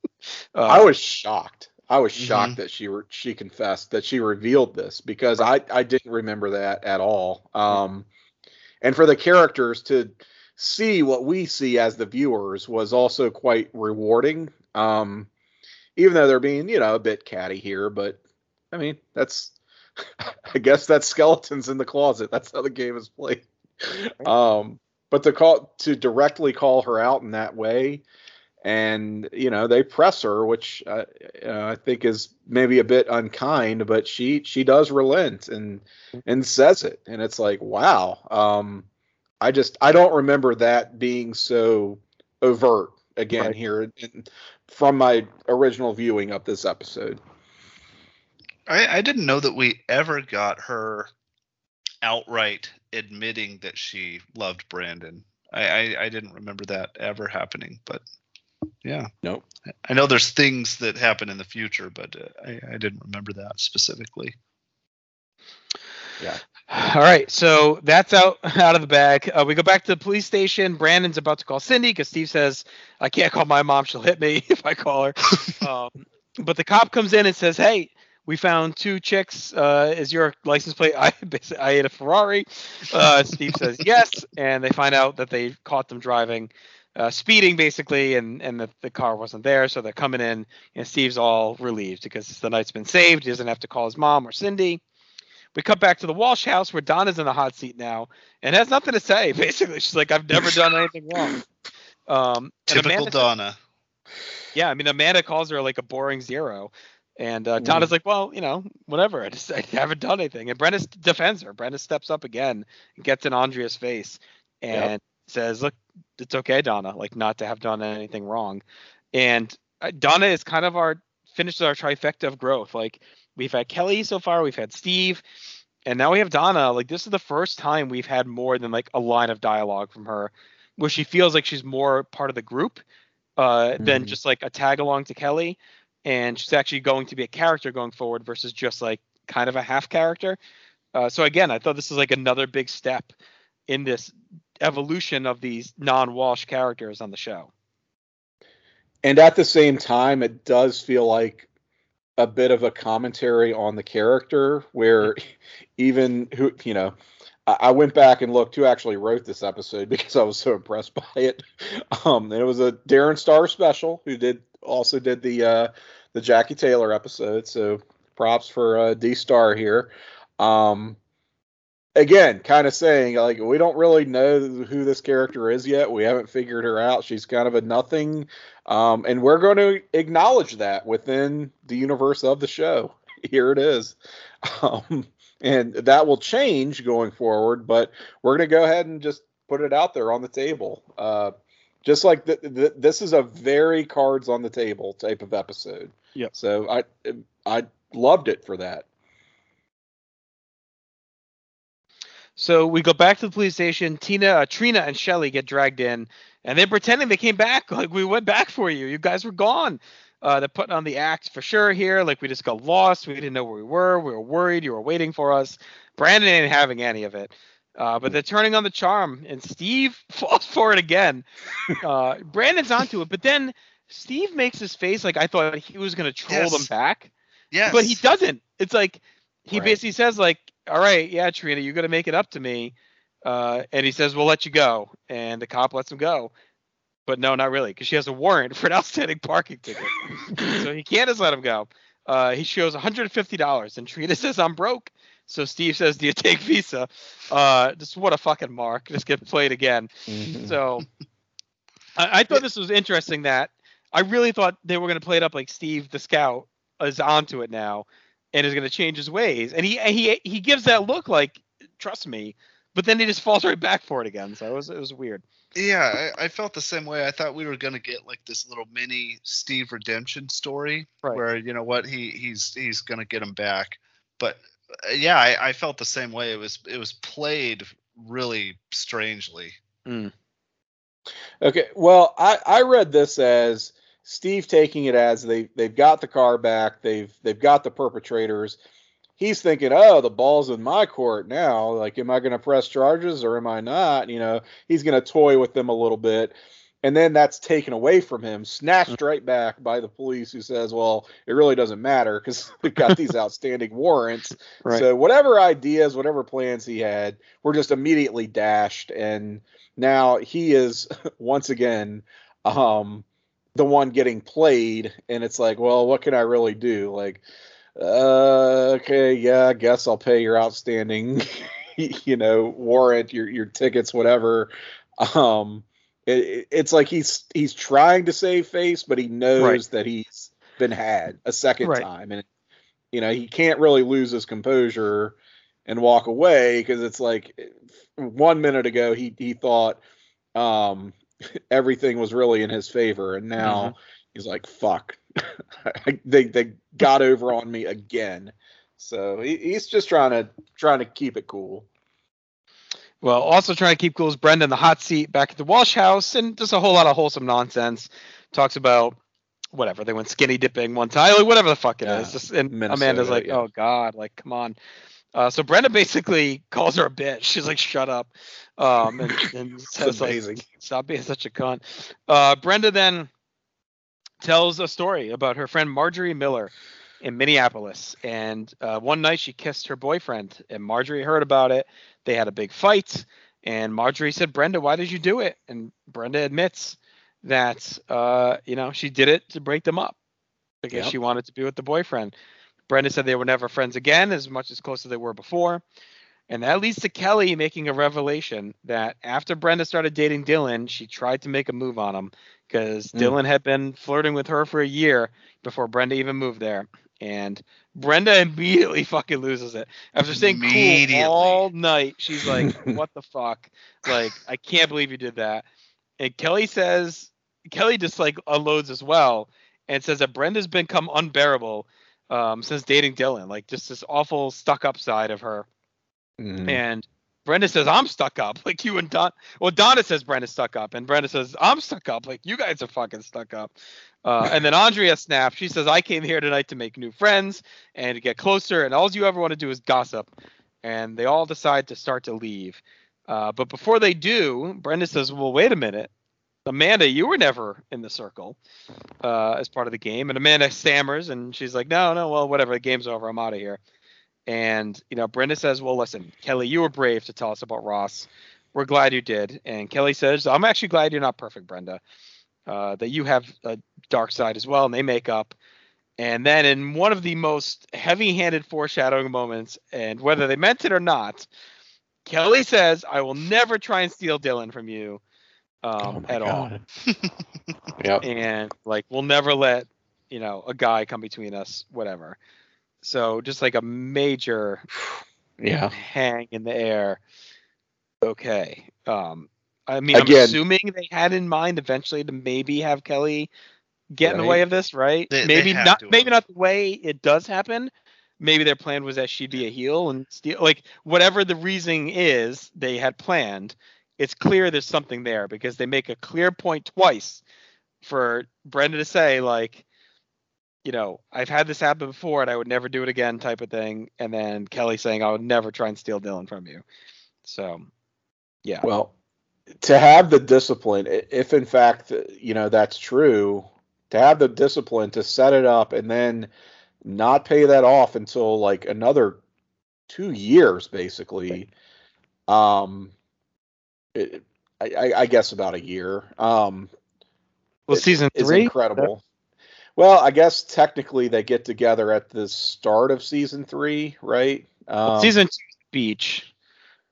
Speaker 3: Uh,
Speaker 4: I was shocked. I was
Speaker 5: Mhm.
Speaker 4: shocked that she re- she confessed that she revealed this because I I didn't remember that at all. Um, and for the characters to see what we see as the viewers was also quite rewarding. Um, even though they're being you know a bit catty here, but I mean that's I guess that's skeletons in the closet. That's how the game is played. Um, but to call to directly call her out in that way and you know they press her which uh, uh, i think is maybe a bit unkind but she she does relent and and says it and it's like wow um i just i don't remember that being so overt again
Speaker 3: Right.
Speaker 4: here in, from my original viewing of this episode
Speaker 5: I, I didn't know that we ever got her outright admitting that she loved Brandon. I, I, I didn't remember that ever happening, but yeah.
Speaker 4: Nope.
Speaker 5: I know there's things that happen in the future, but uh, I, I didn't remember that specifically.
Speaker 3: All right, so that's out out of the bag. Uh, we go back to the police station. Brandon's about to call Cindy because Steve says, "I can't call my mom; she'll hit me if I call her." um, but the cop comes in and says, "Hey, we found two chicks. Uh, is your license plate? I I ate a Ferrari." Uh, Steve says yes, and they find out that they caught them driving, uh, speeding basically, and and the, the car wasn't there. So they're coming in, and Steve's all relieved because the night's been saved. He doesn't have to call his mom or Cindy. We cut back to the Walsh house where Donna's in the hot seat now and has nothing to say. Basically, she's like, "I've never done anything wrong." Um,
Speaker 5: Typical
Speaker 3: Amanda-
Speaker 5: Donna.
Speaker 3: yeah, I mean Amanda calls her like a boring zero, and uh, Donna's like, "Well, you know, whatever. I just I haven't done anything." And Brenda defends her. Brenda steps up again and gets in Andrea's face and says, "Look, it's okay, Donna, like not to have done anything wrong." And uh, Donna is kind of our finishes our trifecta of growth. Like we've had Kelly so far, we've had Steve, and now we have Donna. Like this is the first time we've had more than like a line of dialogue from her, where she feels like she's more part of the group uh, than
Speaker 4: Mhm.
Speaker 3: just like a tag along to Kelly, and she's actually going to be a character going forward versus just like kind of a half character. Uh, so again, I thought this is like another big step in this evolution of these non-Walsh characters on the show.
Speaker 4: and at the same time it does feel like a bit of a commentary on the character where even who you know I went back and looked who actually wrote this episode because I was so impressed by it. Um, it was a Darren Star special who did also did the uh, the Jackie Taylor episode. So props for uh, D Star here. Um, again, kind of saying like we don't really know who this character is yet. We haven't figured her out. She's kind of a nothing, um, and we're going to acknowledge that within the universe of the show. Here it is. Um, and that will change going forward, but we're going to go ahead and just put it out there on the table. Uh, just like th- th- this is a very cards on the table type of episode.
Speaker 3: Yeah.
Speaker 4: So I I loved it for that.
Speaker 3: So we go back to the police station. Tina, uh, Trina, and Shelly get dragged in, and they're pretending they came back. Like we went back for you. You guys were gone. Uh, they're putting on the act for sure here. Like we just got lost. We didn't know where we were. We were worried. You were waiting for us. Brandon ain't having any of it. Uh, but they're turning on the charm, and Steve falls for it again. Uh, Brandon's onto it, but then Steve makes his face like I thought he was gonna troll
Speaker 5: Yes.
Speaker 3: them back
Speaker 5: Yes.
Speaker 3: but he doesn't. It's like he
Speaker 4: Right.
Speaker 3: basically says like, "All right, yeah, Trina, you're gonna make it up to me," uh, and he says, "We'll let you go," and the cop lets him go. But no, not really, because she has a warrant for an outstanding parking ticket, so he can't just let him go. Uh, he shows $150, and Trina says, "I'm broke." So Steve says, "Do you take Visa?" Uh, just what a fucking mark. Just get played again. So I, I thought this was interesting that I really thought they were going to play it up like Steve the Scout is onto it now and is going to change his ways. And he he he gives that look like trust me, but then he just falls right back for it again. So it was it was weird.
Speaker 6: Yeah, I, I felt the same way. I thought we were gonna get like this little mini Steve redemption story
Speaker 3: Right.
Speaker 6: where you know what he he's he's gonna get him back. But uh, yeah, I, I felt the same way. It was it was played really strangely.
Speaker 4: Okay, well, I I read this as Steve taking it as they they've got the car back, they've they've got the perpetrators. He's thinking, oh, the ball's in my court now. Like, am I going to press charges or am I not? You know, he's going to toy with them a little bit, and then that's taken away from him, snatched right back by the police, who says, well, it really doesn't matter because we've got these outstanding warrants. So whatever ideas, whatever plans he had, were just immediately dashed, and now he is once again um, the one getting played, and it's like, well, what can I really do? Like, uh, okay, yeah, I guess I'll pay your outstanding, you know, warrant, your your tickets, whatever. Um, it, it- it's like he's he's trying to save face, but he knows
Speaker 3: Right.
Speaker 4: that he's been had a second
Speaker 3: Right.
Speaker 4: time, and you know he can't really lose his composure and walk away because it's like one minute ago he he thought um everything was really in his favor and now mm-hmm. he's like fuck they they got over on me again so he, he's just trying to trying to keep it cool
Speaker 3: Well, also trying to keep cool is Brenda in the hot seat back at the Walsh house, and just a whole lot of wholesome nonsense. Talks about whatever they went skinny dipping one time, like whatever the fuck it is.
Speaker 4: Yeah,
Speaker 3: Just and
Speaker 4: Minnesota,
Speaker 3: Amanda's like,
Speaker 4: yeah.
Speaker 3: oh god, like come on. Uh, so Brenda basically calls her a bitch. She's like, shut up, um, and, and says like, Stop being such a cunt. Uh, Brenda then tells a story about her friend Marjorie Miller in Minneapolis. And uh, one night she kissed her boyfriend, and Marjorie heard about it. They had a big fight. And Marjorie said, Brenda, why did you do it? And Brenda admits that, uh, you know, she did it to break them up because
Speaker 4: Yep.
Speaker 3: she wanted to be with the boyfriend. Brenda said they were never friends again, as much as close as they were before. And that leads to Kelly making a revelation that after Brenda started dating Dylan, she tried to make a move on him because
Speaker 4: Mm.
Speaker 3: Dylan had been flirting with her for a year before Brenda even moved there. And Brenda immediately fucking loses it. After staying cool all night, she's like, What the fuck? Like, I can't believe you did that. And Kelly says, Kelly just like unloads as well and says that Brenda's become unbearable um, since dating Dylan. Like, just this awful stuck up side of her.
Speaker 4: Mhm.
Speaker 3: And Brenda says, I'm stuck up. Like you and Don. Well, Donna says Brenda's stuck up. And Brenda says, I'm stuck up. Like you guys are fucking stuck up. Uh, and then Andrea snaps. She says, I came here tonight to make new friends and to get closer. And all you ever want to do is gossip. And they all decide to start to leave. Uh, but before they do, Brenda says, Well, wait a minute. Amanda, you were never in the circle uh, as part of the game. And Amanda stammers and she's like, No, no, well, whatever. The game's over. I'm out of here. And you know, Brenda says, "Well, listen, Kelly, you were brave to tell us about Ross. We're glad you did." And Kelly says, "I'm actually glad you're not perfect, Brenda. Uh, that you have a dark side as well." And they make up. And then, in one of the most heavy-handed foreshadowing moments, and whether they meant it or not, Kelly says, "I will never try and steal Dylan from you um, at all."
Speaker 4: yep.
Speaker 3: And like we'll never let you know a guy come between us whatever. So just like a major
Speaker 4: yeah.
Speaker 3: hang in the air. Okay um i mean i'm assuming they had in mind eventually to maybe have kelly get in the way of this right?
Speaker 5: They- they
Speaker 3: maybe
Speaker 5: have
Speaker 3: not maybe not the way it does happen. Maybe their plan was that she'd be a heel and steal like whatever the reasoning is they had planned it's clear there's something there because they make a clear point twice for Brenda to say like, you know, I've had this happen before and I would never do it again type of thing, and then Kelly saying I would never try and steal Dylan from you. So, yeah,
Speaker 4: Well, to have the discipline, if in fact you know that's true, to have the discipline to set it up and then not pay that off until like another two years, basically. Um, it, I, I, I guess about a year. Um,
Speaker 3: well,
Speaker 4: it-
Speaker 3: season
Speaker 4: is
Speaker 3: three,
Speaker 4: incredible. Well, I guess technically they get together at the start of season three, right? Um,
Speaker 3: season two, beach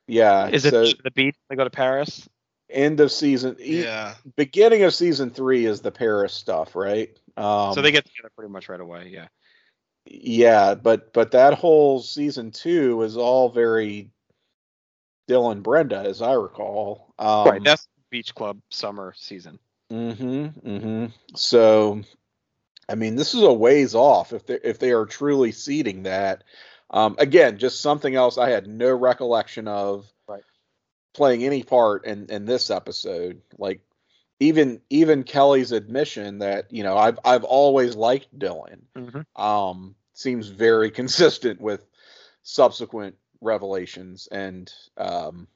Speaker 4: yeah.
Speaker 3: is it the beach? They go to Paris.
Speaker 4: end of season, e-
Speaker 6: Yeah.
Speaker 4: beginning of season three is the Paris stuff, right? Um,
Speaker 3: so they get together pretty much right away. Yeah.
Speaker 4: yeah, but but that whole season two is all very Dylan Brenda, as I recall. Um,
Speaker 3: right. That's Beach Club summer season.
Speaker 4: Mm-hmm. Mm-hmm. So, I mean, this is a ways off if they if they are truly seeding that. Um, again, just something else I had no recollection of
Speaker 3: Right.
Speaker 4: playing any part in in this episode. Like even even Kelly's admission that you know I've I've always liked Dylan
Speaker 3: Mm-hmm.
Speaker 4: um, seems very consistent with subsequent revelations and um,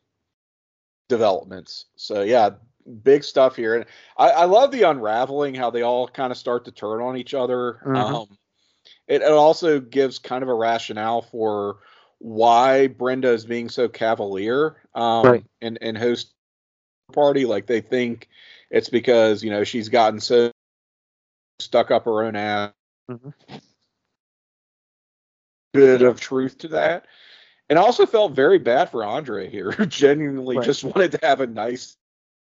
Speaker 4: developments. So yeah, big stuff here, and I, I love the unraveling how they all kind of start to turn on each other.
Speaker 3: Mhm.
Speaker 4: Um, it, it also gives kind of a rationale for why Brenda is being so cavalier um,
Speaker 3: Right.
Speaker 4: in in host party. Like they think it's because you know she's gotten so stuck up her own ass.
Speaker 3: Mhm.
Speaker 4: Bit of truth to that, and I also felt very bad for Andrea here. who Genuinely,
Speaker 3: Right.
Speaker 4: just wanted to have a nice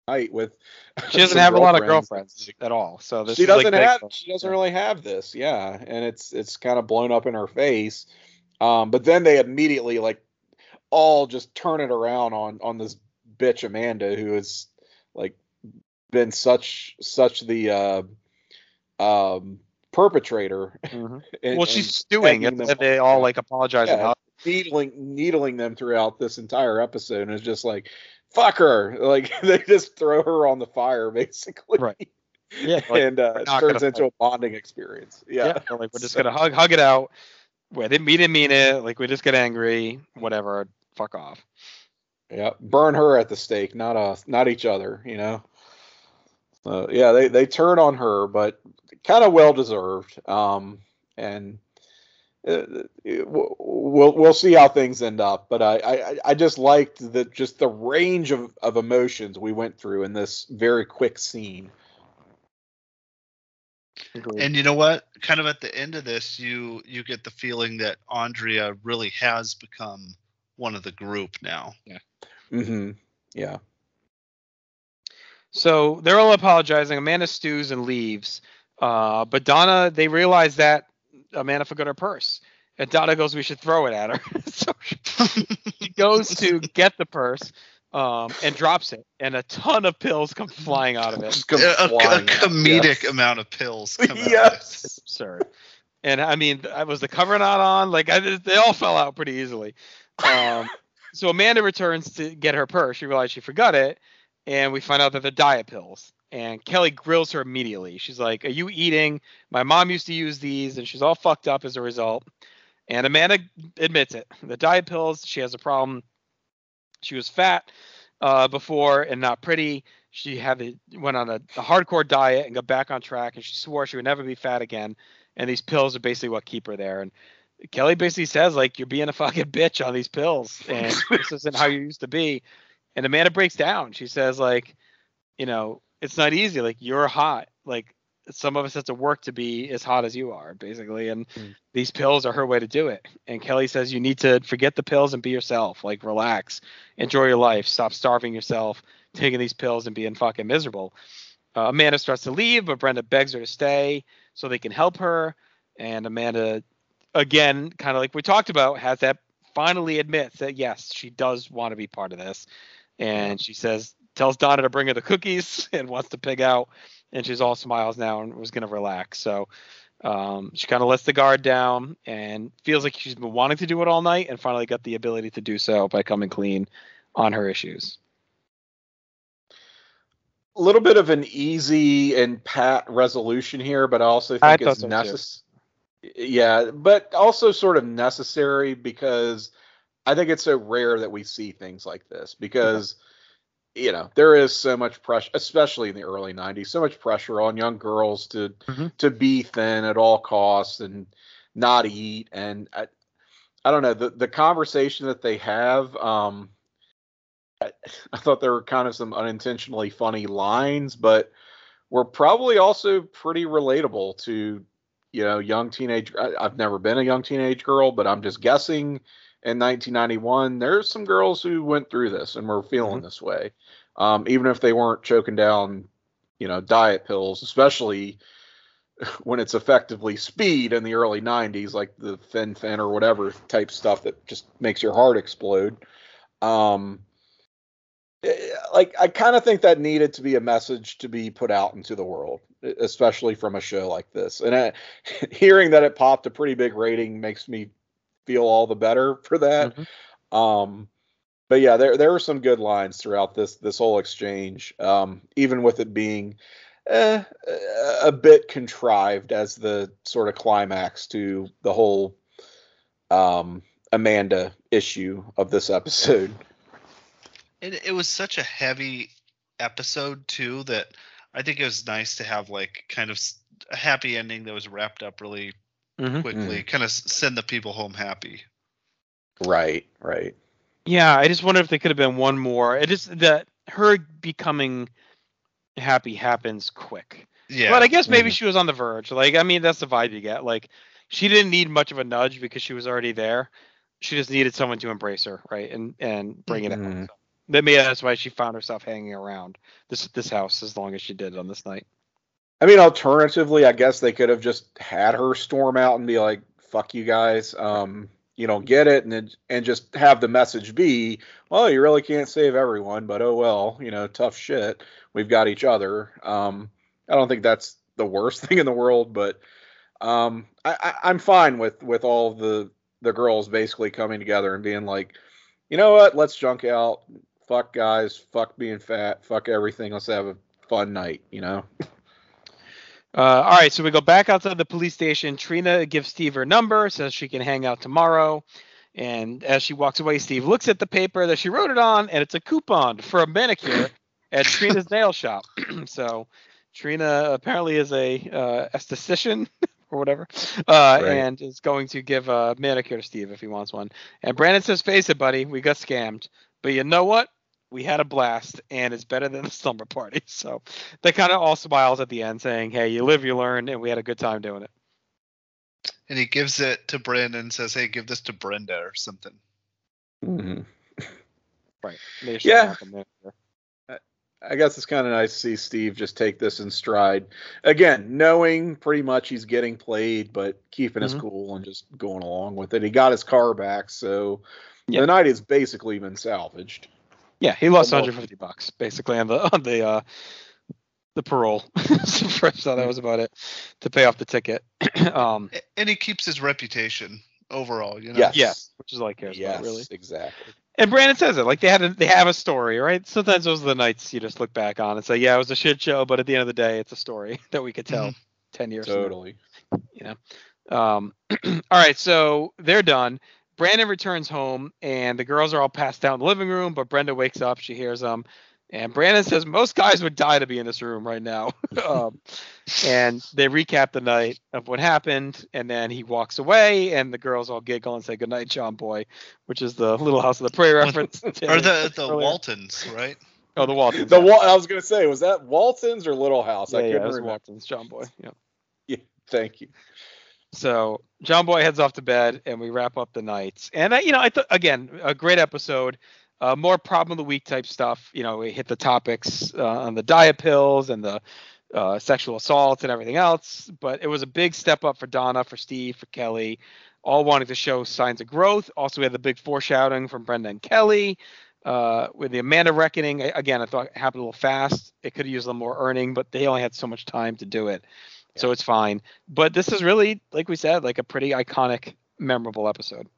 Speaker 4: night with.
Speaker 3: She doesn't have a lot of
Speaker 4: girlfriends.
Speaker 3: at all. So this
Speaker 4: she
Speaker 3: is
Speaker 4: doesn't
Speaker 3: big
Speaker 4: have she doesn't really have this yeah and it's it's kind of blown up in her face um but then they immediately like all just turn it around on on this bitch amanda who has like been such such the uh um perpetrator
Speaker 3: Mhm.
Speaker 4: and,
Speaker 3: well, she's stewing,
Speaker 4: pegging
Speaker 3: and they all like apologize.
Speaker 4: Yeah.
Speaker 3: and.
Speaker 4: Needling needling them throughout this entire episode and it's just like fuck her like they just throw her on the fire basically
Speaker 3: Right. Yeah, like,
Speaker 4: and uh, it turns into a bonding experience yeah,
Speaker 3: yeah, like we're just
Speaker 4: So-
Speaker 3: gonna hug hug it out. We didn't we didn't mean it. Like we just get angry. Whatever. Fuck off.
Speaker 4: Yeah, burn her at the stake, not us, not each other. You know. So yeah, they they turn on her, but kind of well deserved. Um, and we'll we'll we'll see how things end up. But I I, I just liked the just the range of of emotions we went through in this very quick scene.
Speaker 6: And you know what? Kind of at the end of this, you you get the feeling that Andrea really has become one of the group now. Yeah.
Speaker 4: Mm-hmm. Yeah.
Speaker 3: So they're all apologizing. Amanda stews and leaves. Uh, but Donna, they realize that Amanda forgot her purse. And Donna goes, We should throw it at her. so she, she goes to get the purse um, and drops it. And a ton of pills come flying out of it.
Speaker 6: A, a- a comedic
Speaker 4: Yes.
Speaker 6: amount of pills. Come out of
Speaker 4: Yes.
Speaker 6: this.
Speaker 3: It's absurd. And I mean, I was the cover not on. Like, I, they all fell out pretty easily. Um, so Amanda returns to get her purse. She realized she forgot it. And we find out that they're diet pills. And Kelly grills her immediately. She's like, Are you eating? My mom used to use these, and she's all fucked up as a result. And Amanda admits it. The diet pills, she has a problem. She was fat uh, before and not pretty. She had the, went on a, a hardcore diet and got back on track, and she swore she would never be fat again. And these pills are basically what keep her there. And Kelly basically says like, "You're being a fucking bitch on these pills, and this isn't how you used to be." And Amanda breaks down. She says like, "You know, it's not easy. Like you're hot. Like some of us have to work to be as hot as you are, basically. And
Speaker 4: Mm.
Speaker 3: these pills are her way to do it. And Kelly says you need to forget the pills and be yourself. Like relax, enjoy your life, stop starving yourself, taking these pills and being fucking miserable. Uh, Amanda starts to leave, but Brenda begs her to stay so they can help her. And Amanda, again, kind of like we talked about, has that finally admits that yes, she does want to be part of this. And she says, tells Donna to bring her the cookies and wants to pig out. And she's all smiles now and was going to relax. So um, she kind of lets the guard down and feels like she's been wanting to do it all night and finally got the ability to do so by coming clean on her issues.
Speaker 4: a little bit of an easy and pat resolution here, but I also
Speaker 3: I
Speaker 4: think
Speaker 3: thought
Speaker 4: it's
Speaker 3: so,
Speaker 4: necessary. Yeah, but also sort of necessary because I think it's so rare that we see things like this because you know there is so much pressure, especially in the early '90s, so much pressure on young girls to
Speaker 3: Mhm.
Speaker 4: to be thin at all costs and not eat, and I, I don't know the the conversation that they have. Um, I, I thought there were kind of some unintentionally funny lines, but were probably also pretty relatable to you know young teenage. I, I've never been a young teenage girl, but I'm just guessing. In 1991, there's some girls who went through this and were feeling
Speaker 3: Mm-hmm.
Speaker 4: this way, um, even if they weren't choking down, you know, diet pills, especially when it's effectively speed in the early 90s, like the Fen-Phen or whatever type stuff that just makes your heart explode. Um, eh, like I kind of think that needed to be a message to be put out into the world, especially from a show like this. And I, hearing that it popped a pretty big rating makes me feel all the better for that. Um, but yeah, there there were some good lines throughout this this whole exchange. Um, even with it being eh, a bit contrived as the sort of climax to the whole um, Amanda issue of this episode.
Speaker 6: It, it was such a heavy episode too that I think it was nice to have like kind of a happy ending that was wrapped up really
Speaker 3: Mhm.
Speaker 6: quickly, kind of send the people home happy.
Speaker 4: Right, right.
Speaker 3: Yeah, I just wonder if there could have been one more. It is that her becoming happy happens quick.
Speaker 6: Yeah,
Speaker 3: But I guess maybe
Speaker 4: Mhm.
Speaker 3: she was on the verge. Like, I mean, that's the vibe you get. Like, she didn't need much of a nudge because she was already there. She just needed someone to embrace her, right, and and bring it out. So maybe that's why she found herself hanging around this this house as long as she did on this night.
Speaker 4: I mean, alternatively, I guess they could have just had her storm out and be like, "Fuck you guys," um, you don't get it, and and just have the message be, "Well, you really can't save everyone, but oh well, you know, tough shit. We've got each other." Um, I don't think that's the worst thing in the world, but um, I, I, I'm fine with with all the the girls basically coming together and being like, "You know what? Let's junk out. Fuck guys. Fuck being fat. Fuck everything. Let's have a fun night." You know.
Speaker 3: Uh, all right, so we go back outside the police station. Trina gives Steve her number, says she can hang out tomorrow. And as she walks away, Steve looks at the paper that she wrote it on, and it's a coupon for a manicure at Trina's nail shop. so Trina apparently is a uh, esthetician or whatever, uh,
Speaker 4: Right.
Speaker 3: and is going to give a manicure to Steve if he wants one. And Brandon says, "Face it, buddy, we got scammed, but you know what? We had a blast, and it's better than the slumber party." So they kind of all smiles at the end, saying, "Hey, you live, you learn, and we had a good time doing it."
Speaker 6: and he gives it to Brandon and says, "Hey, give this to Brenda or something."
Speaker 4: hmm
Speaker 3: Right? Maybe
Speaker 4: Yeah.
Speaker 3: she'll have a manicure.
Speaker 4: I guess it's kind of nice to see Steve just take this in stride. Again, knowing pretty much he's getting played, but keeping his
Speaker 3: Mhm.
Speaker 4: cool and just going along with it. He got his car back, so
Speaker 3: Yeah.
Speaker 4: the night has basically been salvaged.
Speaker 3: Yeah, he lost
Speaker 4: Almost.
Speaker 3: 150 bucks basically on the on the uh the parole. so first, so that was about it to pay off the ticket. um,
Speaker 6: And he keeps his reputation overall. You know.
Speaker 4: Yes.
Speaker 3: yeah, which is like he cares
Speaker 4: yes,
Speaker 3: about, really.
Speaker 4: exactly.
Speaker 3: And Brandon says it like they had a, they have a story, right? Sometimes those are the nights you just look back on and say, yeah, it was a shit show, but at the end of the day, it's a story that we could tell ten years. from now.
Speaker 4: know.
Speaker 3: Um, all right, so they're done. Brandon returns home, and the girls are all passed out in the living room. But Brenda wakes up. She hears them, and Brandon says most guys would die to be in this room right now. um, and they recap the night of what happened, and then he walks away, and the girls all giggle and say goodnight, John Boy, which is the Little House of the Prairie reference.
Speaker 6: Or the the
Speaker 3: earlier.
Speaker 6: Waltons, right?
Speaker 3: Oh, the Waltons.
Speaker 4: The
Speaker 3: yeah.
Speaker 4: Wal- I was gonna say, was that Walton's or Little House?
Speaker 3: Yeah,
Speaker 4: I
Speaker 3: yeah,
Speaker 4: couldn't
Speaker 3: it was
Speaker 4: remember.
Speaker 3: Waltons, John Boy. Yeah.
Speaker 4: Yeah, thank you.
Speaker 3: So John Boy heads off to bed, and we wrap up the night. And I, you know, I thought again a great episode. Uh, more problem of the week type stuff. You know, we hit the topics uh, on the diet pills and the uh, sexual assaults and everything else. But it was a big step up for Donna, for Steve, for Kelly, all wanting to show signs of growth. Also, we had the big foreshadowing from Brenda and Kelly. Uh, with the Amanda reckoning, again, I thought it happened a little fast. It could have used a little more earning, but they only had so much time to do it. So it's fine. But this is really, like we said, like a pretty iconic, memorable episode.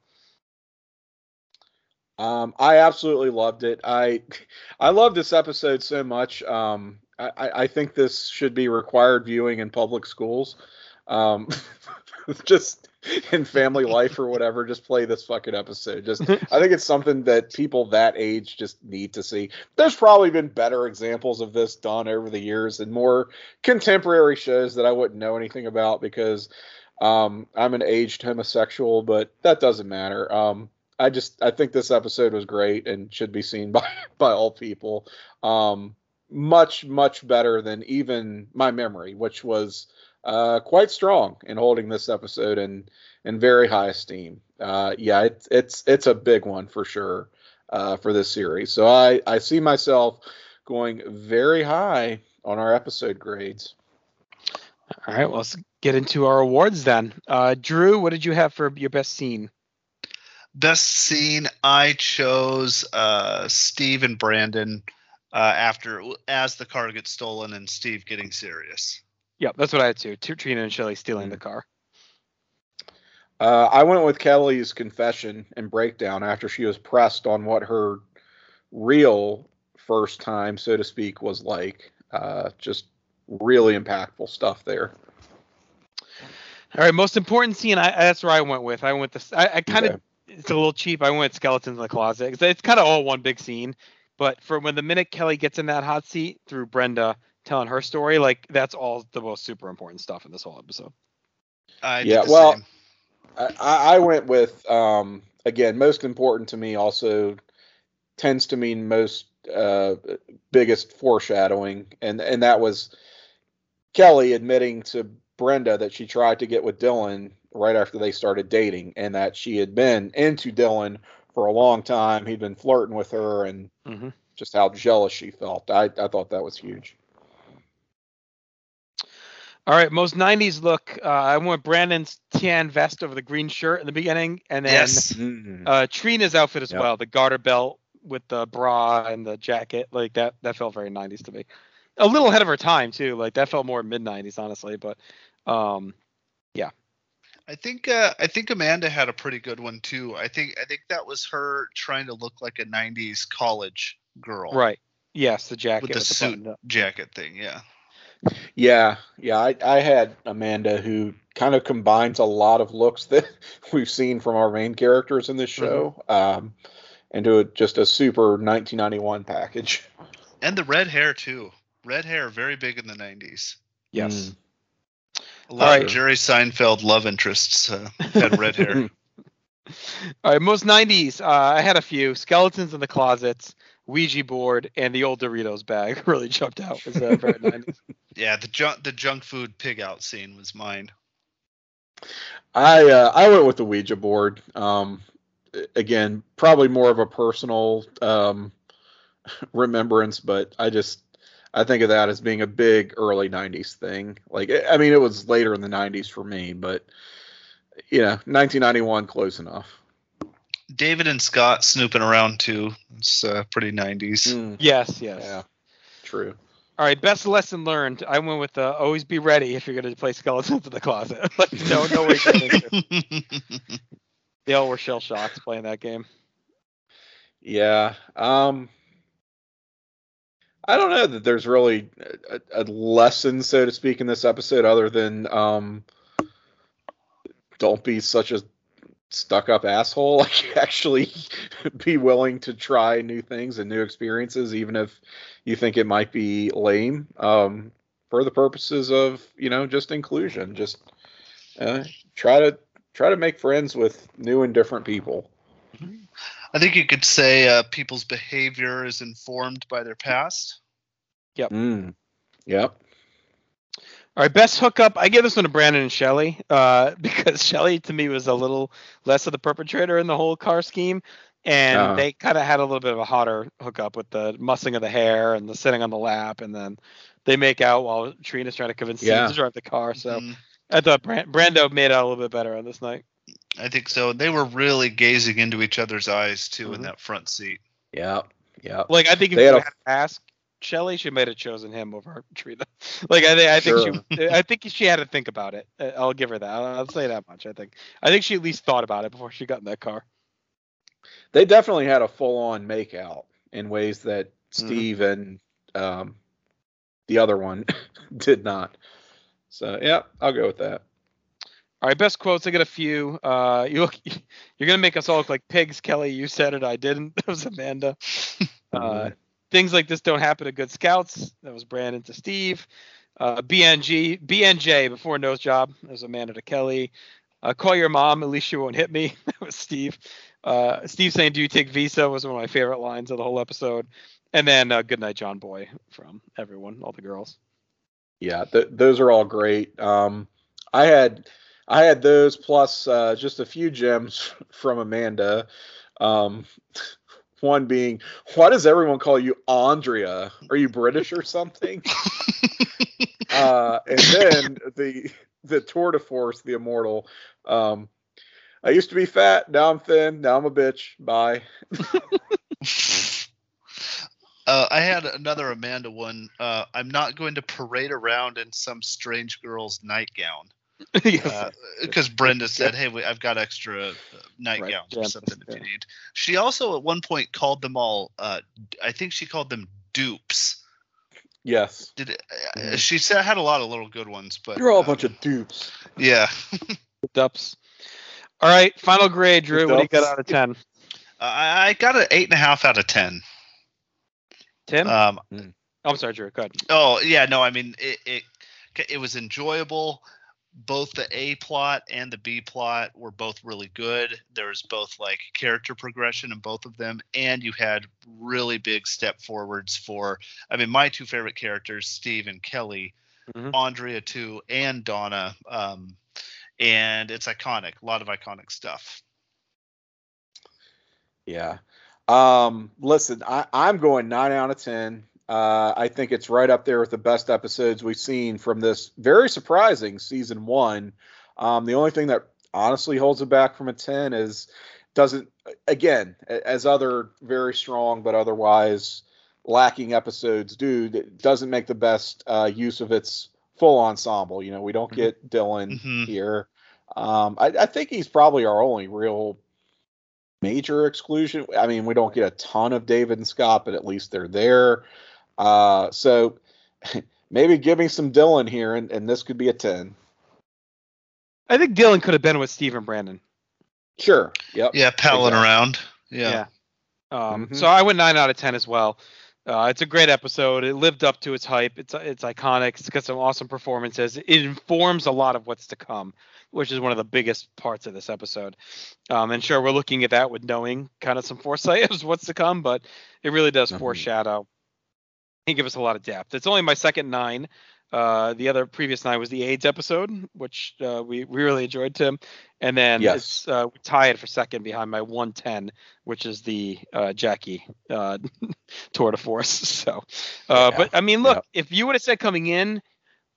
Speaker 4: Um, I absolutely loved it. I I love this episode so much. Um, I, I think this should be required viewing in public schools. Um, just in family life or whatever, just play this fucking episode. Just I think it's something that people that age just need to see. There's probably been better examples of this done over the years and more contemporary shows that I wouldn't know anything about because um, I'm an aged homosexual, but that doesn't matter. Um, I just I think this episode was great and should be seen by by all people. Um, much much better than even my memory, which was uh, quite strong in holding this episode in in very high esteem. Uh, yeah, it's it's it's a big one for sure uh, for this series. So I I see myself going very high on our episode grades.
Speaker 3: All right, well, let's get into our awards then. Uh, Drew, what did you have for your best scene?
Speaker 6: Best scene, I chose uh, Steve and Brandon uh, after as the car gets stolen and Steve getting serious.
Speaker 3: Yep, that's what I had too. Trina and Shelly stealing the car.
Speaker 4: Uh, I went with Kelly's confession and breakdown after she was pressed on what her real first time, so to speak, was like. Uh, just really impactful stuff there.
Speaker 3: All right, most important scene. I, that's where I went with. I went this. I, I kind of.
Speaker 4: Okay.
Speaker 3: It's a little cheap. I went skeletons in the closet 'cause it's kind of all one big scene. But for when the minute Kelly gets in that hot seat through Brenda telling her story, like that's all the most super important stuff in this whole episode.
Speaker 6: I
Speaker 4: Yeah,
Speaker 6: the
Speaker 4: well,
Speaker 6: same.
Speaker 4: I, I I went with um, again most important to me also tends to mean most uh, biggest foreshadowing and and that was Kelly admitting to Brenda that she tried to get with Dylan right after they started dating and that she had been into Dylan for a long time he'd been flirting with her and
Speaker 3: Mm-hmm.
Speaker 4: just how jealous she felt I, I thought that was huge
Speaker 3: All right, most '90s look. Uh, I went Brandon's tan vest over the green shirt in the beginning, and then
Speaker 6: yes.
Speaker 3: Uh, Trina's outfit as
Speaker 4: Yep.
Speaker 3: well, the garter belt with the bra and the jacket, like that. That felt very '90s to me. A little ahead of her time too. Like that felt more mid '90s, honestly. But um, yeah.
Speaker 6: I think uh, I think Amanda had a pretty good one too. I think I think that was her trying to look like a '90s college girl,
Speaker 3: right, yes, the jacket
Speaker 6: With the
Speaker 3: with
Speaker 6: suit
Speaker 3: button up.
Speaker 6: jacket thing. Yeah,
Speaker 4: Yeah, yeah, I, I had Amanda who kind of combines a lot of looks that we've seen from our main characters in this show, um, into a, just a super 1991 package.
Speaker 6: and the red hair too. Red hair very big in the '90s.
Speaker 3: Yes.
Speaker 4: Mm.
Speaker 6: A lot
Speaker 3: Alright.
Speaker 6: of Jerry Seinfeld love interests uh, had red hair.
Speaker 3: All right, most '90s. Uh, I had a few skeletons in the closets, Ouija board, and the old Doritos bag really jumped out. as uh, very '90s.
Speaker 6: Yeah, the junk the junk food pig out scene was mine.
Speaker 4: I uh, I went with the Ouija board. Um, again, probably more of a personal um, remembrance, but I just I think of that as being a big early '90s thing. Like, I mean, it was later in the '90s for me, but you know, 1991, close enough.
Speaker 6: David and Scott snooping around too. It's uh, pretty 90s.
Speaker 4: Mm,
Speaker 3: Yes, yes.
Speaker 4: yeah, true.
Speaker 3: All right, best lesson learned. I went with uh, always be ready if you're going to play skeletons in the closet. like, no, no way. They all were shell shocked playing that game.
Speaker 4: Yeah. Um I don't know that there's really a, a lesson, so to speak, in this episode, other than um, don't be such a stuck-up asshole. Like, actually, be willing to try new things and new experiences, even if you think it might be lame. Um, for the purposes of you know just inclusion, just uh, try to try to make friends with new and different people.
Speaker 6: I think you could say uh, people's behavior is informed by their past.
Speaker 4: Mm. Yep.
Speaker 3: All right, best hookup. I give this one to Brandon and Shelly uh, because Shelly to me was a little less of the perpetrator in the whole car scheme, and
Speaker 4: Uh-huh.
Speaker 3: they kind of had a little bit of a hotter hookup with the mussing of the hair and the sitting on the lap, and then they make out while Trina's trying to convince Steve
Speaker 4: Yeah.
Speaker 3: to drive the car. So
Speaker 6: Mhm.
Speaker 3: I thought Brand- Brando made out a little bit better on this night.
Speaker 6: I think so. They were really gazing into each other's eyes too in
Speaker 3: Mhm.
Speaker 6: that front seat.
Speaker 4: Yeah, yeah.
Speaker 3: Like I think if
Speaker 4: They
Speaker 3: you
Speaker 4: had
Speaker 3: had,
Speaker 4: a-
Speaker 3: to ask Shelly, she might have chosen him over Trina. like I think I think she I think she had to think about it. I'll give her that. I'll, I'll say that much. I think I think she at least thought about it before she got in that car.
Speaker 4: they definitely had a full-on make out in ways that
Speaker 3: Mm-hmm.
Speaker 4: Steve and um, the other one did not. So yeah, I'll go with that.
Speaker 3: All right, best quotes. I got a few. Uh, you look, you're gonna make us all look like pigs, Kelly. You said it. I didn't. That was Amanda. Uh, things like this don't happen to good scouts. That was Brandon to Steve. Uh, BNG, BNJ before nose job. That was Amanda to Kelly. Uh, call your mom. At least she won't hit me. That was Steve. Uh, Steve saying, "Do you take Visa?" was one of my favorite lines of the whole episode. And then uh, "Good night, John Boy" from everyone, all the girls.
Speaker 4: Yeah, th- those are all great. Um, I had I had those plus uh, just a few gems from Amanda. Um, one being, why does everyone call you Andrea? Are you British or something? uh, and then the the tour de force, the immortal. Um, I used to be fat, now I'm thin, now I'm a bitch. Bye.
Speaker 5: Uh, I had another Amanda one. Uh, I'm not going to parade around in some strange girl's nightgown
Speaker 3: Yes.
Speaker 5: because Brenda said, "Hey, we, I've got extra uh, nightgowns
Speaker 3: yeah,
Speaker 5: or something if
Speaker 3: yeah.
Speaker 5: you need." She also at one point called them all. Uh, I think she called them dupes.
Speaker 4: Yes.
Speaker 5: Did it, uh,
Speaker 4: Mhm.
Speaker 5: she said had a lot of little good ones, but
Speaker 4: You're all a
Speaker 5: uh,
Speaker 4: bunch of dupes.
Speaker 5: yeah.
Speaker 3: Dups. All right, final grade, Drew. What do you got out of ten?
Speaker 5: Uh, I I got an eight and a half out of ten.
Speaker 3: Ten?
Speaker 5: Um,
Speaker 3: oh, I'm sorry, Drew. Go ahead.
Speaker 5: Oh yeah, no, I mean it. It, it was enjoyable. Both the A plot and the B plot were both really good. There was both like character progression in both of them, and you had really big step forwards for. I mean, my two favorite characters, Steve and Kelly,
Speaker 3: Mhm.
Speaker 5: Andrea too, and Donna. Um, and it's iconic. A lot of iconic stuff.
Speaker 4: Yeah. Um, listen, I, I'm going nine out of ten. Uh, I think it's right up there with the best episodes we've seen from this very surprising season one. Um, the only thing that honestly holds it back from a ten is doesn't again as other very strong but otherwise lacking episodes do that doesn't make the best uh, use of its full ensemble. You know, we don't
Speaker 3: Mhm.
Speaker 4: get Dylan
Speaker 5: Mhm.
Speaker 4: here. Um, I, I think he's probably our only real major exclusion. I mean, we don't get a ton of David and Scott, but at least they're there. Uh, so maybe give me some Dylan here, and, and this could be a 10.
Speaker 3: I think Dylan could have been with Steve and Brandon.
Speaker 4: Sure. Yep.
Speaker 5: Yeah, palling
Speaker 4: Exactly.
Speaker 5: around. Yeah.
Speaker 3: Um,
Speaker 4: Mhm.
Speaker 3: So I went nine out of ten as well. Uh, it's a great episode. It lived up to its hype. It's it's iconic. It's got some awesome performances. It informs a lot of what's to come, which is one of the biggest parts of this episode. Um, and sure, we're looking at that with knowing kind of some foresight as what's to come, but it really does
Speaker 4: Mhm.
Speaker 3: foreshadow and give us a lot of depth. It's only my second nine. Uh, the other previous nine was the AIDS episode, which uh, we, we really enjoyed, Tim. And then
Speaker 4: Yes.
Speaker 3: it's uh, we tie it for second behind my 110, which is the uh, Jackie uh, tour de force. So, uh,
Speaker 4: Yeah.
Speaker 3: but I mean, look, if you would have said coming in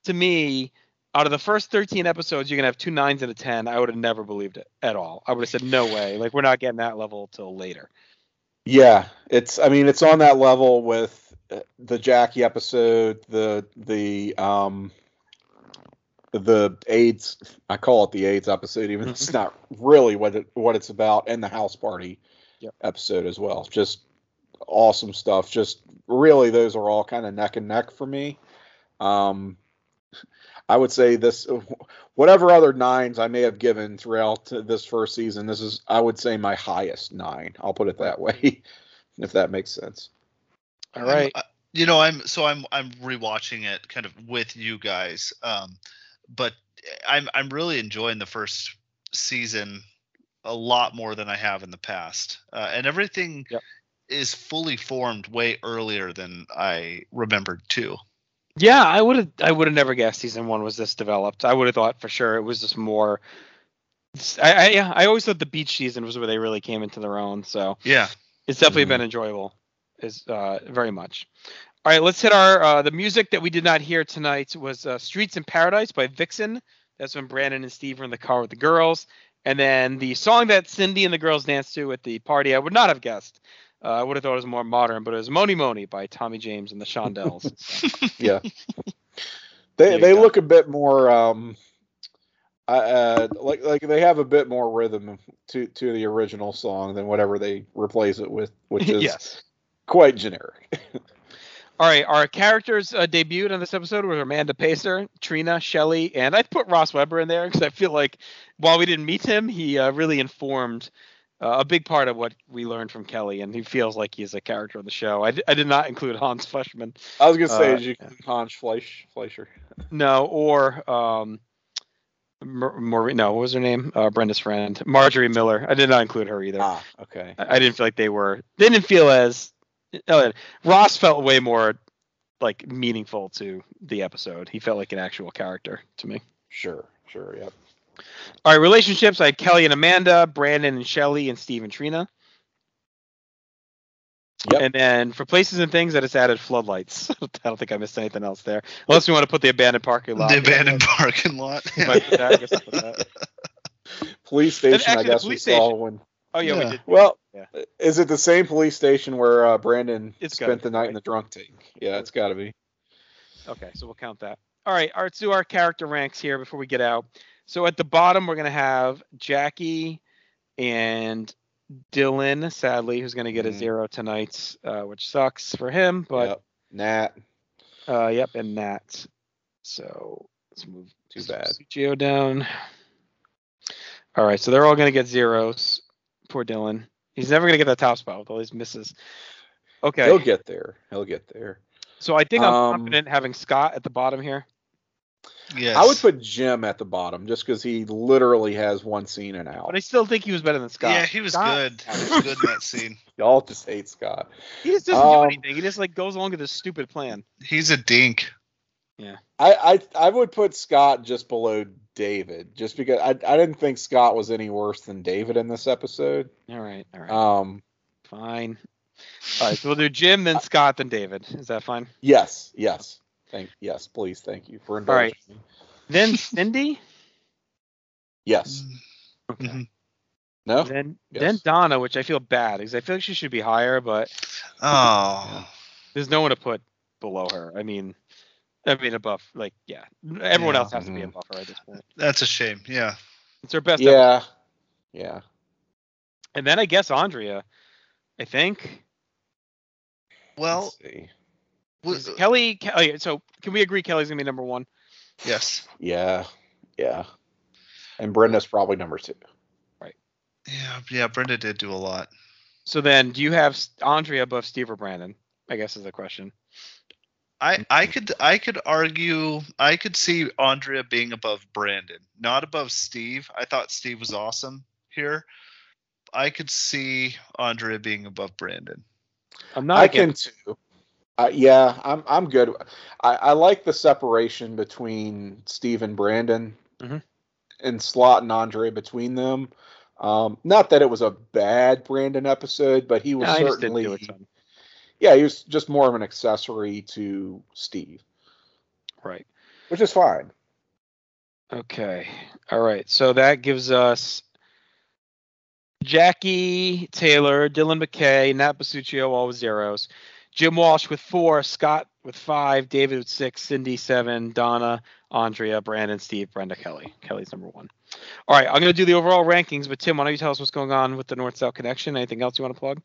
Speaker 3: to me, out of the first 13 episodes, you're gonna have two nines and a 10. I would have never believed it at all. I would have said no way. Like we're not getting that level till later.
Speaker 4: Yeah, it's. I mean, it's on that level with the Jackie episode, the the um the AIDS. I call it the AIDS episode, even though it's not really what it what it's about, and the house party
Speaker 3: Yep.
Speaker 4: episode as well. Just awesome stuff. Just really, those are all kind of neck and neck for me. Um, I would say this, whatever other nines I may have given throughout this first season, this is, I would say, my highest nine. I'll put it that way, if that makes sense.
Speaker 3: All right.
Speaker 5: I'm- you know, I'm so I'm I'm rewatching it kind of with you guys. Um, but I'm I'm really enjoying the first season a lot more than I have in the past. Uh, and everything
Speaker 3: Yep.
Speaker 5: is fully formed way earlier than I remembered too.
Speaker 3: Yeah, I would have. I would have never guessed season one was this developed. I would have thought for sure it was just more. I, I yeah, I always thought the beach season was where they really came into their own. So
Speaker 5: Yeah.
Speaker 3: it's definitely
Speaker 4: Mhm.
Speaker 3: been enjoyable, is uh, very much. All right, let's hit our uh, the music that we did not hear tonight was uh, "Streets in Paradise" by Vixen. That's when Brandon and Steve were in the car with the girls, and then the song that Cindy and the girls danced to at the party. I would not have guessed. Uh, I would have thought it was more modern, but it was "Mony Mony" by Tommy James and the Shondells. So.
Speaker 4: Yeah. They they
Speaker 3: go.
Speaker 4: look a bit more um uh like like they have a bit more rhythm to to the original song than whatever they replace it with, which is
Speaker 3: yes.
Speaker 4: Quite generic.
Speaker 3: All right, our characters uh, debuted on this episode were Amanda Pacer, Trina, Shelley, and I put Ross Weber in there because I feel like while we didn't meet him, he uh, really informed uh, a big part of what we learned from Kelly, and he feels like he's a character on the show. I, d- I did not include Hans Fleshman,
Speaker 4: I was gonna say,
Speaker 3: Uh,
Speaker 4: is you Hans Fleisch Fleischer.
Speaker 3: no, or um, Mar- Maureen, no, what was her name? Uh, Brenda's friend, Marjorie Miller. I did not include her either.
Speaker 4: Ah, okay.
Speaker 3: I, I didn't feel like they were. They didn't feel as. Uh, Ross felt way more like meaningful to the episode. He felt like an actual character to me.
Speaker 4: Sure, sure, yep.
Speaker 3: All right, relationships. I had Kelly and Amanda, Brandon and Shelly, and Steve and Trina.
Speaker 4: Yep.
Speaker 3: And then for places and things, I just added floodlights. I don't think I missed anything else there. Unless we want to put the abandoned parking lot.
Speaker 5: the abandoned parking lot.
Speaker 3: We might put that, I guess I'll put that.
Speaker 4: Police station, I
Speaker 3: actually, the
Speaker 4: guess we
Speaker 3: police
Speaker 4: saw
Speaker 3: station-
Speaker 4: when.
Speaker 3: Oh yeah, we did.
Speaker 4: Well,
Speaker 3: Yeah.
Speaker 4: is it the same police station where uh, Brandon
Speaker 3: It's gotta
Speaker 4: spent the night in the drunk tank? Yeah, it's got to be.
Speaker 3: Okay, so we'll count that. All right, all right, let's do our character ranks here before we get out. So at the bottom, we're gonna have Jackie and Dylan, sadly, who's gonna get a
Speaker 4: Mhm.
Speaker 3: zero tonight, uh, which sucks for him. But
Speaker 4: yep. Nat,
Speaker 3: uh, yep, and Nat. So let's move
Speaker 4: too bad.
Speaker 3: Geo down. All right, so they're all gonna get zeros. Poor Dylan. He's never gonna get that top spot with all these misses. Okay,
Speaker 4: He'll get there. He'll get there.
Speaker 3: so I think I'm
Speaker 4: Um,
Speaker 3: confident having Scott at the bottom here.
Speaker 5: Yes.
Speaker 4: I would put Jim at the bottom just because he literally has one scene and out.
Speaker 3: But I still think he was better than Scott.
Speaker 5: Yeah, he was
Speaker 3: Scott-
Speaker 5: good. He was good in that scene.
Speaker 4: Y'all just hate Scott.
Speaker 3: He just doesn't do
Speaker 4: Um,
Speaker 3: anything. He just like goes along with this stupid plan.
Speaker 5: He's a dink. Yeah.
Speaker 4: I, I I would put Scott just below David, just because I I didn't think Scott was any worse than David in this episode.
Speaker 3: All right, all right,
Speaker 4: Um,
Speaker 3: fine. All right, so we'll do Jim, then Scott, then David. Is that fine?
Speaker 4: yes, yes, thank yes, please, thank you for indulging
Speaker 3: right.
Speaker 4: me.
Speaker 3: Then Cindy.
Speaker 4: Yes,
Speaker 3: Okay.
Speaker 5: Mhm.
Speaker 4: no,
Speaker 3: Then
Speaker 4: Yes.
Speaker 3: then Donna, which I feel bad because I feel like she should be higher, but
Speaker 5: Oh.
Speaker 3: there's no one to put below her. I mean, I mean above. Like yeah, everyone
Speaker 5: Yeah.
Speaker 3: else has to be
Speaker 4: a mm-hmm.
Speaker 3: above her at this point.
Speaker 5: That's a shame. Yeah.
Speaker 3: It's her best. episode.
Speaker 4: yeah, yeah.
Speaker 3: And then I guess Andrea. I think
Speaker 5: Well,
Speaker 4: Let's see.
Speaker 5: w-
Speaker 3: Kelly. Ke- oh, yeah, so can we agree Kelly's gonna be number one?
Speaker 5: yes.
Speaker 4: yeah, yeah. And Brenda's probably number two. Right.
Speaker 5: Yeah, yeah. Brenda did do a lot.
Speaker 3: So then, do you have S- Andrea above Steve or Brandon? I guess is the question.
Speaker 5: I I could I could argue I could see Andrea being above Brandon, not above Steve. I thought Steve was awesome here. I could see Andrea being above Brandon.
Speaker 3: I'm not.
Speaker 4: I can too. Uh, yeah, I'm I'm good. I, I like the separation between Steve and Brandon,
Speaker 3: Mhm.
Speaker 4: and Slot and Andre between them. Um, not that it was a bad Brandon episode, but he was
Speaker 3: Yeah, I just didn't
Speaker 4: certainly
Speaker 3: do it. Son.
Speaker 4: Yeah, he was just more of an accessory to Steve,
Speaker 3: Right.
Speaker 4: which is fine.
Speaker 3: Okay. All right. So that gives us Jackie Taylor, Dylan McKay, Nat Bussichio, all with zeros. Jim Walsh with four, Scott with five, David with six, Cindy seven, Donna, Andrea, Brandon, Steve, Brenda, Kelly. Kelly's number one. All right, I'm going to do the overall rankings, but Tim, why don't you tell us what's going on with the North South connection? Anything else you want to plug?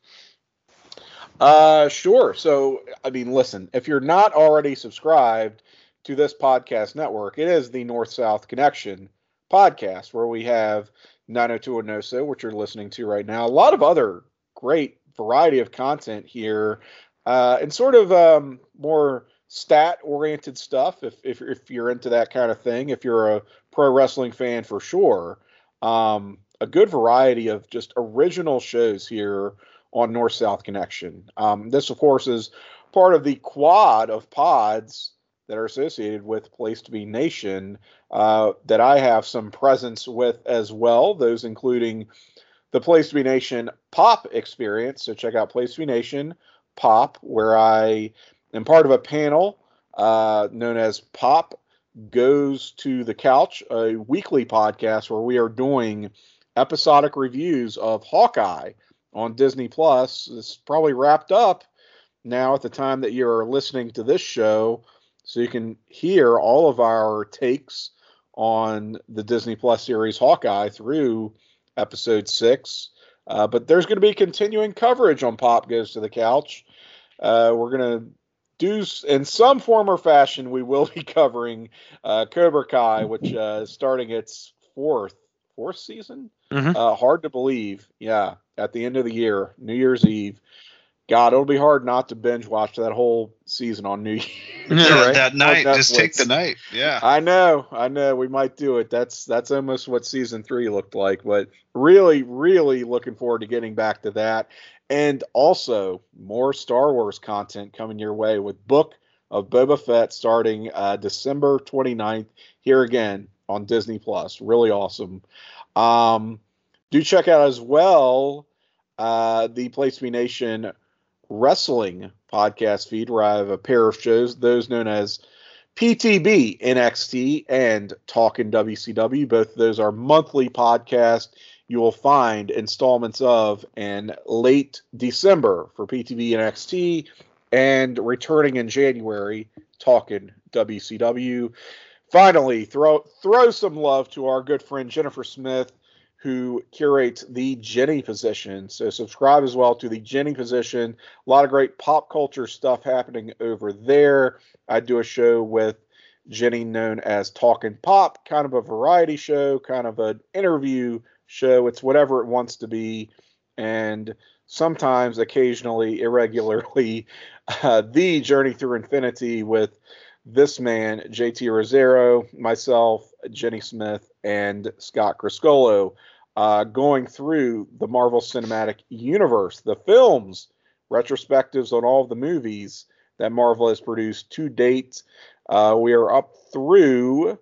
Speaker 4: Uh, sure. So, I mean, listen, if you're not already subscribed to this podcast network, it is the North South Connection podcast where we have 9021NoSo, which you're listening to right now. A lot of other great variety of content here, uh, and sort of um, more stat oriented stuff. If, if if you're into that kind of thing, if you're a pro wrestling fan for sure, um, a good variety of just original shows here on North South Connection. Um, this, of course, is part of the quad of pods that are associated with Place to Be Nation uh, that I have some presence with as well. Those including the Place to Be Nation Pop experience. So check out Place to Be Nation Pop, where I am part of a panel uh, known as Pop Goes to the Couch, a weekly podcast where we are doing episodic reviews of Hawkeye on Disney Plus. It's probably wrapped up now at the time that you're listening to this show, so you can hear all of our takes on the Disney Plus series Hawkeye through episode six. Uh, but there's going to be continuing coverage on Pop Goes to the Couch. Uh, we're going to do in some form or fashion. We will be covering uh, Cobra Kai, which uh, is starting its fourth fourth season.
Speaker 3: Mhm.
Speaker 4: Uh, hard to believe. Yeah, at the end of the year, New Year's Eve. God, it'll be hard not to binge watch that whole season on New Year's.
Speaker 3: Yeah,
Speaker 5: that,
Speaker 3: right.
Speaker 5: that night, just take the night. Yeah.
Speaker 4: I know, I know. We might do it. That's that's almost what season three looked like. But really, really looking forward to getting back to that, and also more Star Wars content coming your way with book of Boba Fett starting uh, December 29th here again on Disney Plus. Really awesome. Um, do check out as well uh, the Place Me Nation wrestling podcast feed where I have a pair of shows, those known as PTB NXT and Talking WCW. Both of those are monthly podcasts you will find installments of in late December for PTB NXT and returning in January, Talking WCW. Finally, throw throw some love to our good friend Jennifer Smith who curates the Jenny position. So subscribe as well to the Jenny position. A lot of great pop culture stuff happening over there. I do a show with Jenny known as Talking Pop, kind of a variety show, kind of an interview show. It's whatever it wants to be. And sometimes, occasionally, irregularly, uh, the Journey Through Infinity with this man, JT Rosero, myself, Jenny Smith, and Scott Criscolo uh, going through the Marvel Cinematic Universe, the films, retrospectives on all of the movies that Marvel has produced to date. Uh, we are up through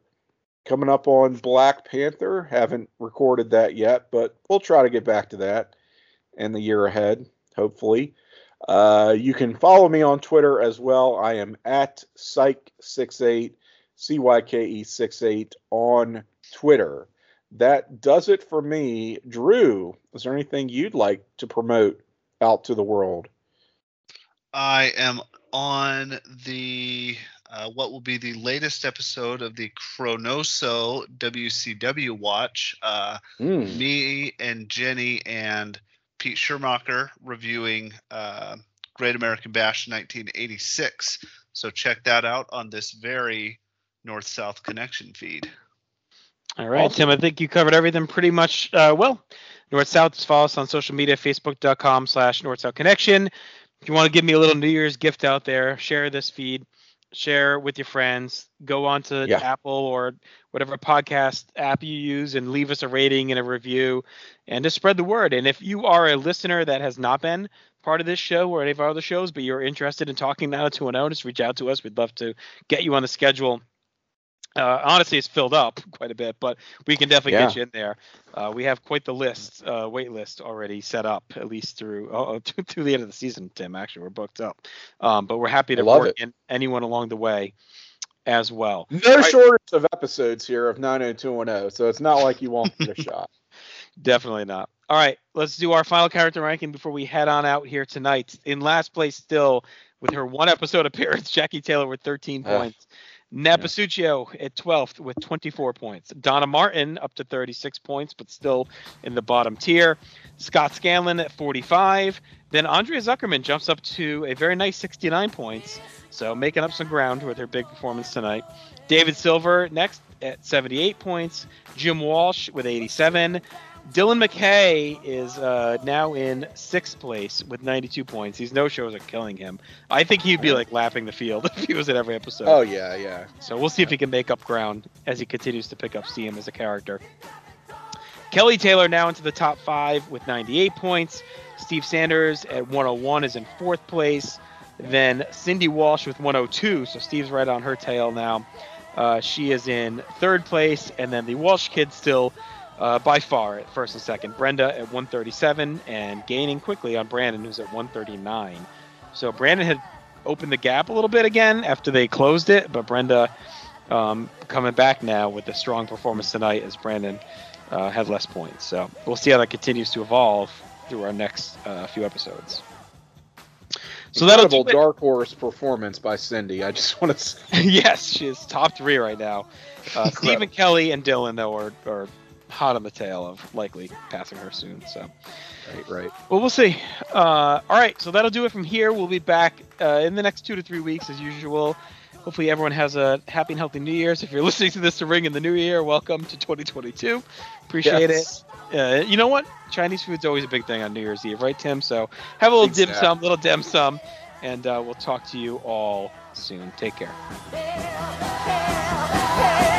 Speaker 4: coming up on Black Panther. Haven't recorded that yet, but we'll try to get back to that in the year ahead, hopefully. Uh, you can follow me on Twitter as well. I am at Cyke68, C Y K E 68 on Twitter that does it for me. Drew, is there anything you'd like to promote out to the world?
Speaker 6: I am on the uh, what will be the latest episode of the Chronoso WCW Watch. Uh, mm. Me and Jenny and Pete Schermacher reviewing uh, Great American Bash 1986. So check that out on this very North South Connection feed.
Speaker 3: All right, awesome. Tim. I think you covered everything pretty much uh, well. North South, just follow us on social media, facebook.com slash North South Connection. If you want to give me a little New Year's gift out there, share this feed, share with your friends, go on to yeah. Apple or whatever podcast app you use and leave us a rating and a review and just spread the word. And if you are a listener that has not been part of this show or any of our other shows, but you're interested in talking now to an just reach out to us. We'd love to get you on the schedule uh, honestly, it's filled up quite a bit, but we can definitely yeah. get you in there. Uh, we have quite the list, uh, wait list already set up, at least through oh, through the end of the season. Tim, actually, we're booked up, um, but we're happy to work in anyone along the way as well.
Speaker 4: No right. shortage of episodes here of 90210, so it's not like you won't get a shot.
Speaker 3: Definitely not. All right, let's do our final character ranking before we head on out here tonight. In last place, still with her one episode appearance, Jackie Taylor with 13 points. Nat Bussichio at 12th with 24 points. Donna Martin up to 36 points, but still in the bottom tier. Scott Scanlon at 45. Then Andrea Zuckerman jumps up to a very nice 69 points, so making up some ground with her big performance tonight. David Silver next at 78 points. Jim Walsh with 87. Dylan McKay is uh, now in sixth place with 92 points. These no shows are killing him. I think he'd be like lapping the field if he was at every episode.
Speaker 4: Oh yeah, yeah.
Speaker 3: So we'll see if he can make up ground as he continues to pick up steam as a character. Kelly Taylor now into the top five with 98 points. Steve Sanders at 101 is in fourth place. Then Cindy Walsh with 102. So Steve's right on her tail now. Uh, she is in third place, and then the Walsh kid still uh, by far at first and second. Brenda at 137 and gaining quickly on Brandon, who's at 139. So Brandon had opened the gap a little bit again after they closed it, but Brenda um, coming back now with a strong performance tonight as Brandon uh, had less points. So we'll see how that continues to evolve through our next uh, few episodes.
Speaker 4: So Incredible that'll dark horse performance by Cindy. I just want to.
Speaker 3: yes, she's top three right now. Uh, Stephen Kelly and Dylan though are, are hot on the tail of likely passing her soon. So,
Speaker 4: right, right.
Speaker 3: Well, we'll see. Uh, all right, so that'll do it from here. We'll be back uh, in the next two to three weeks as usual. Hopefully, everyone has a happy and healthy New Year's. If you're listening to this to ring in the new year, welcome to 2022. Appreciate yes. it. Uh, you know what? Chinese food's always a big thing on New Year's Eve, right, Tim? So have a little exactly. dim sum, little dim sum, and uh, we'll talk to you all soon. Take care. Yeah, yeah, yeah.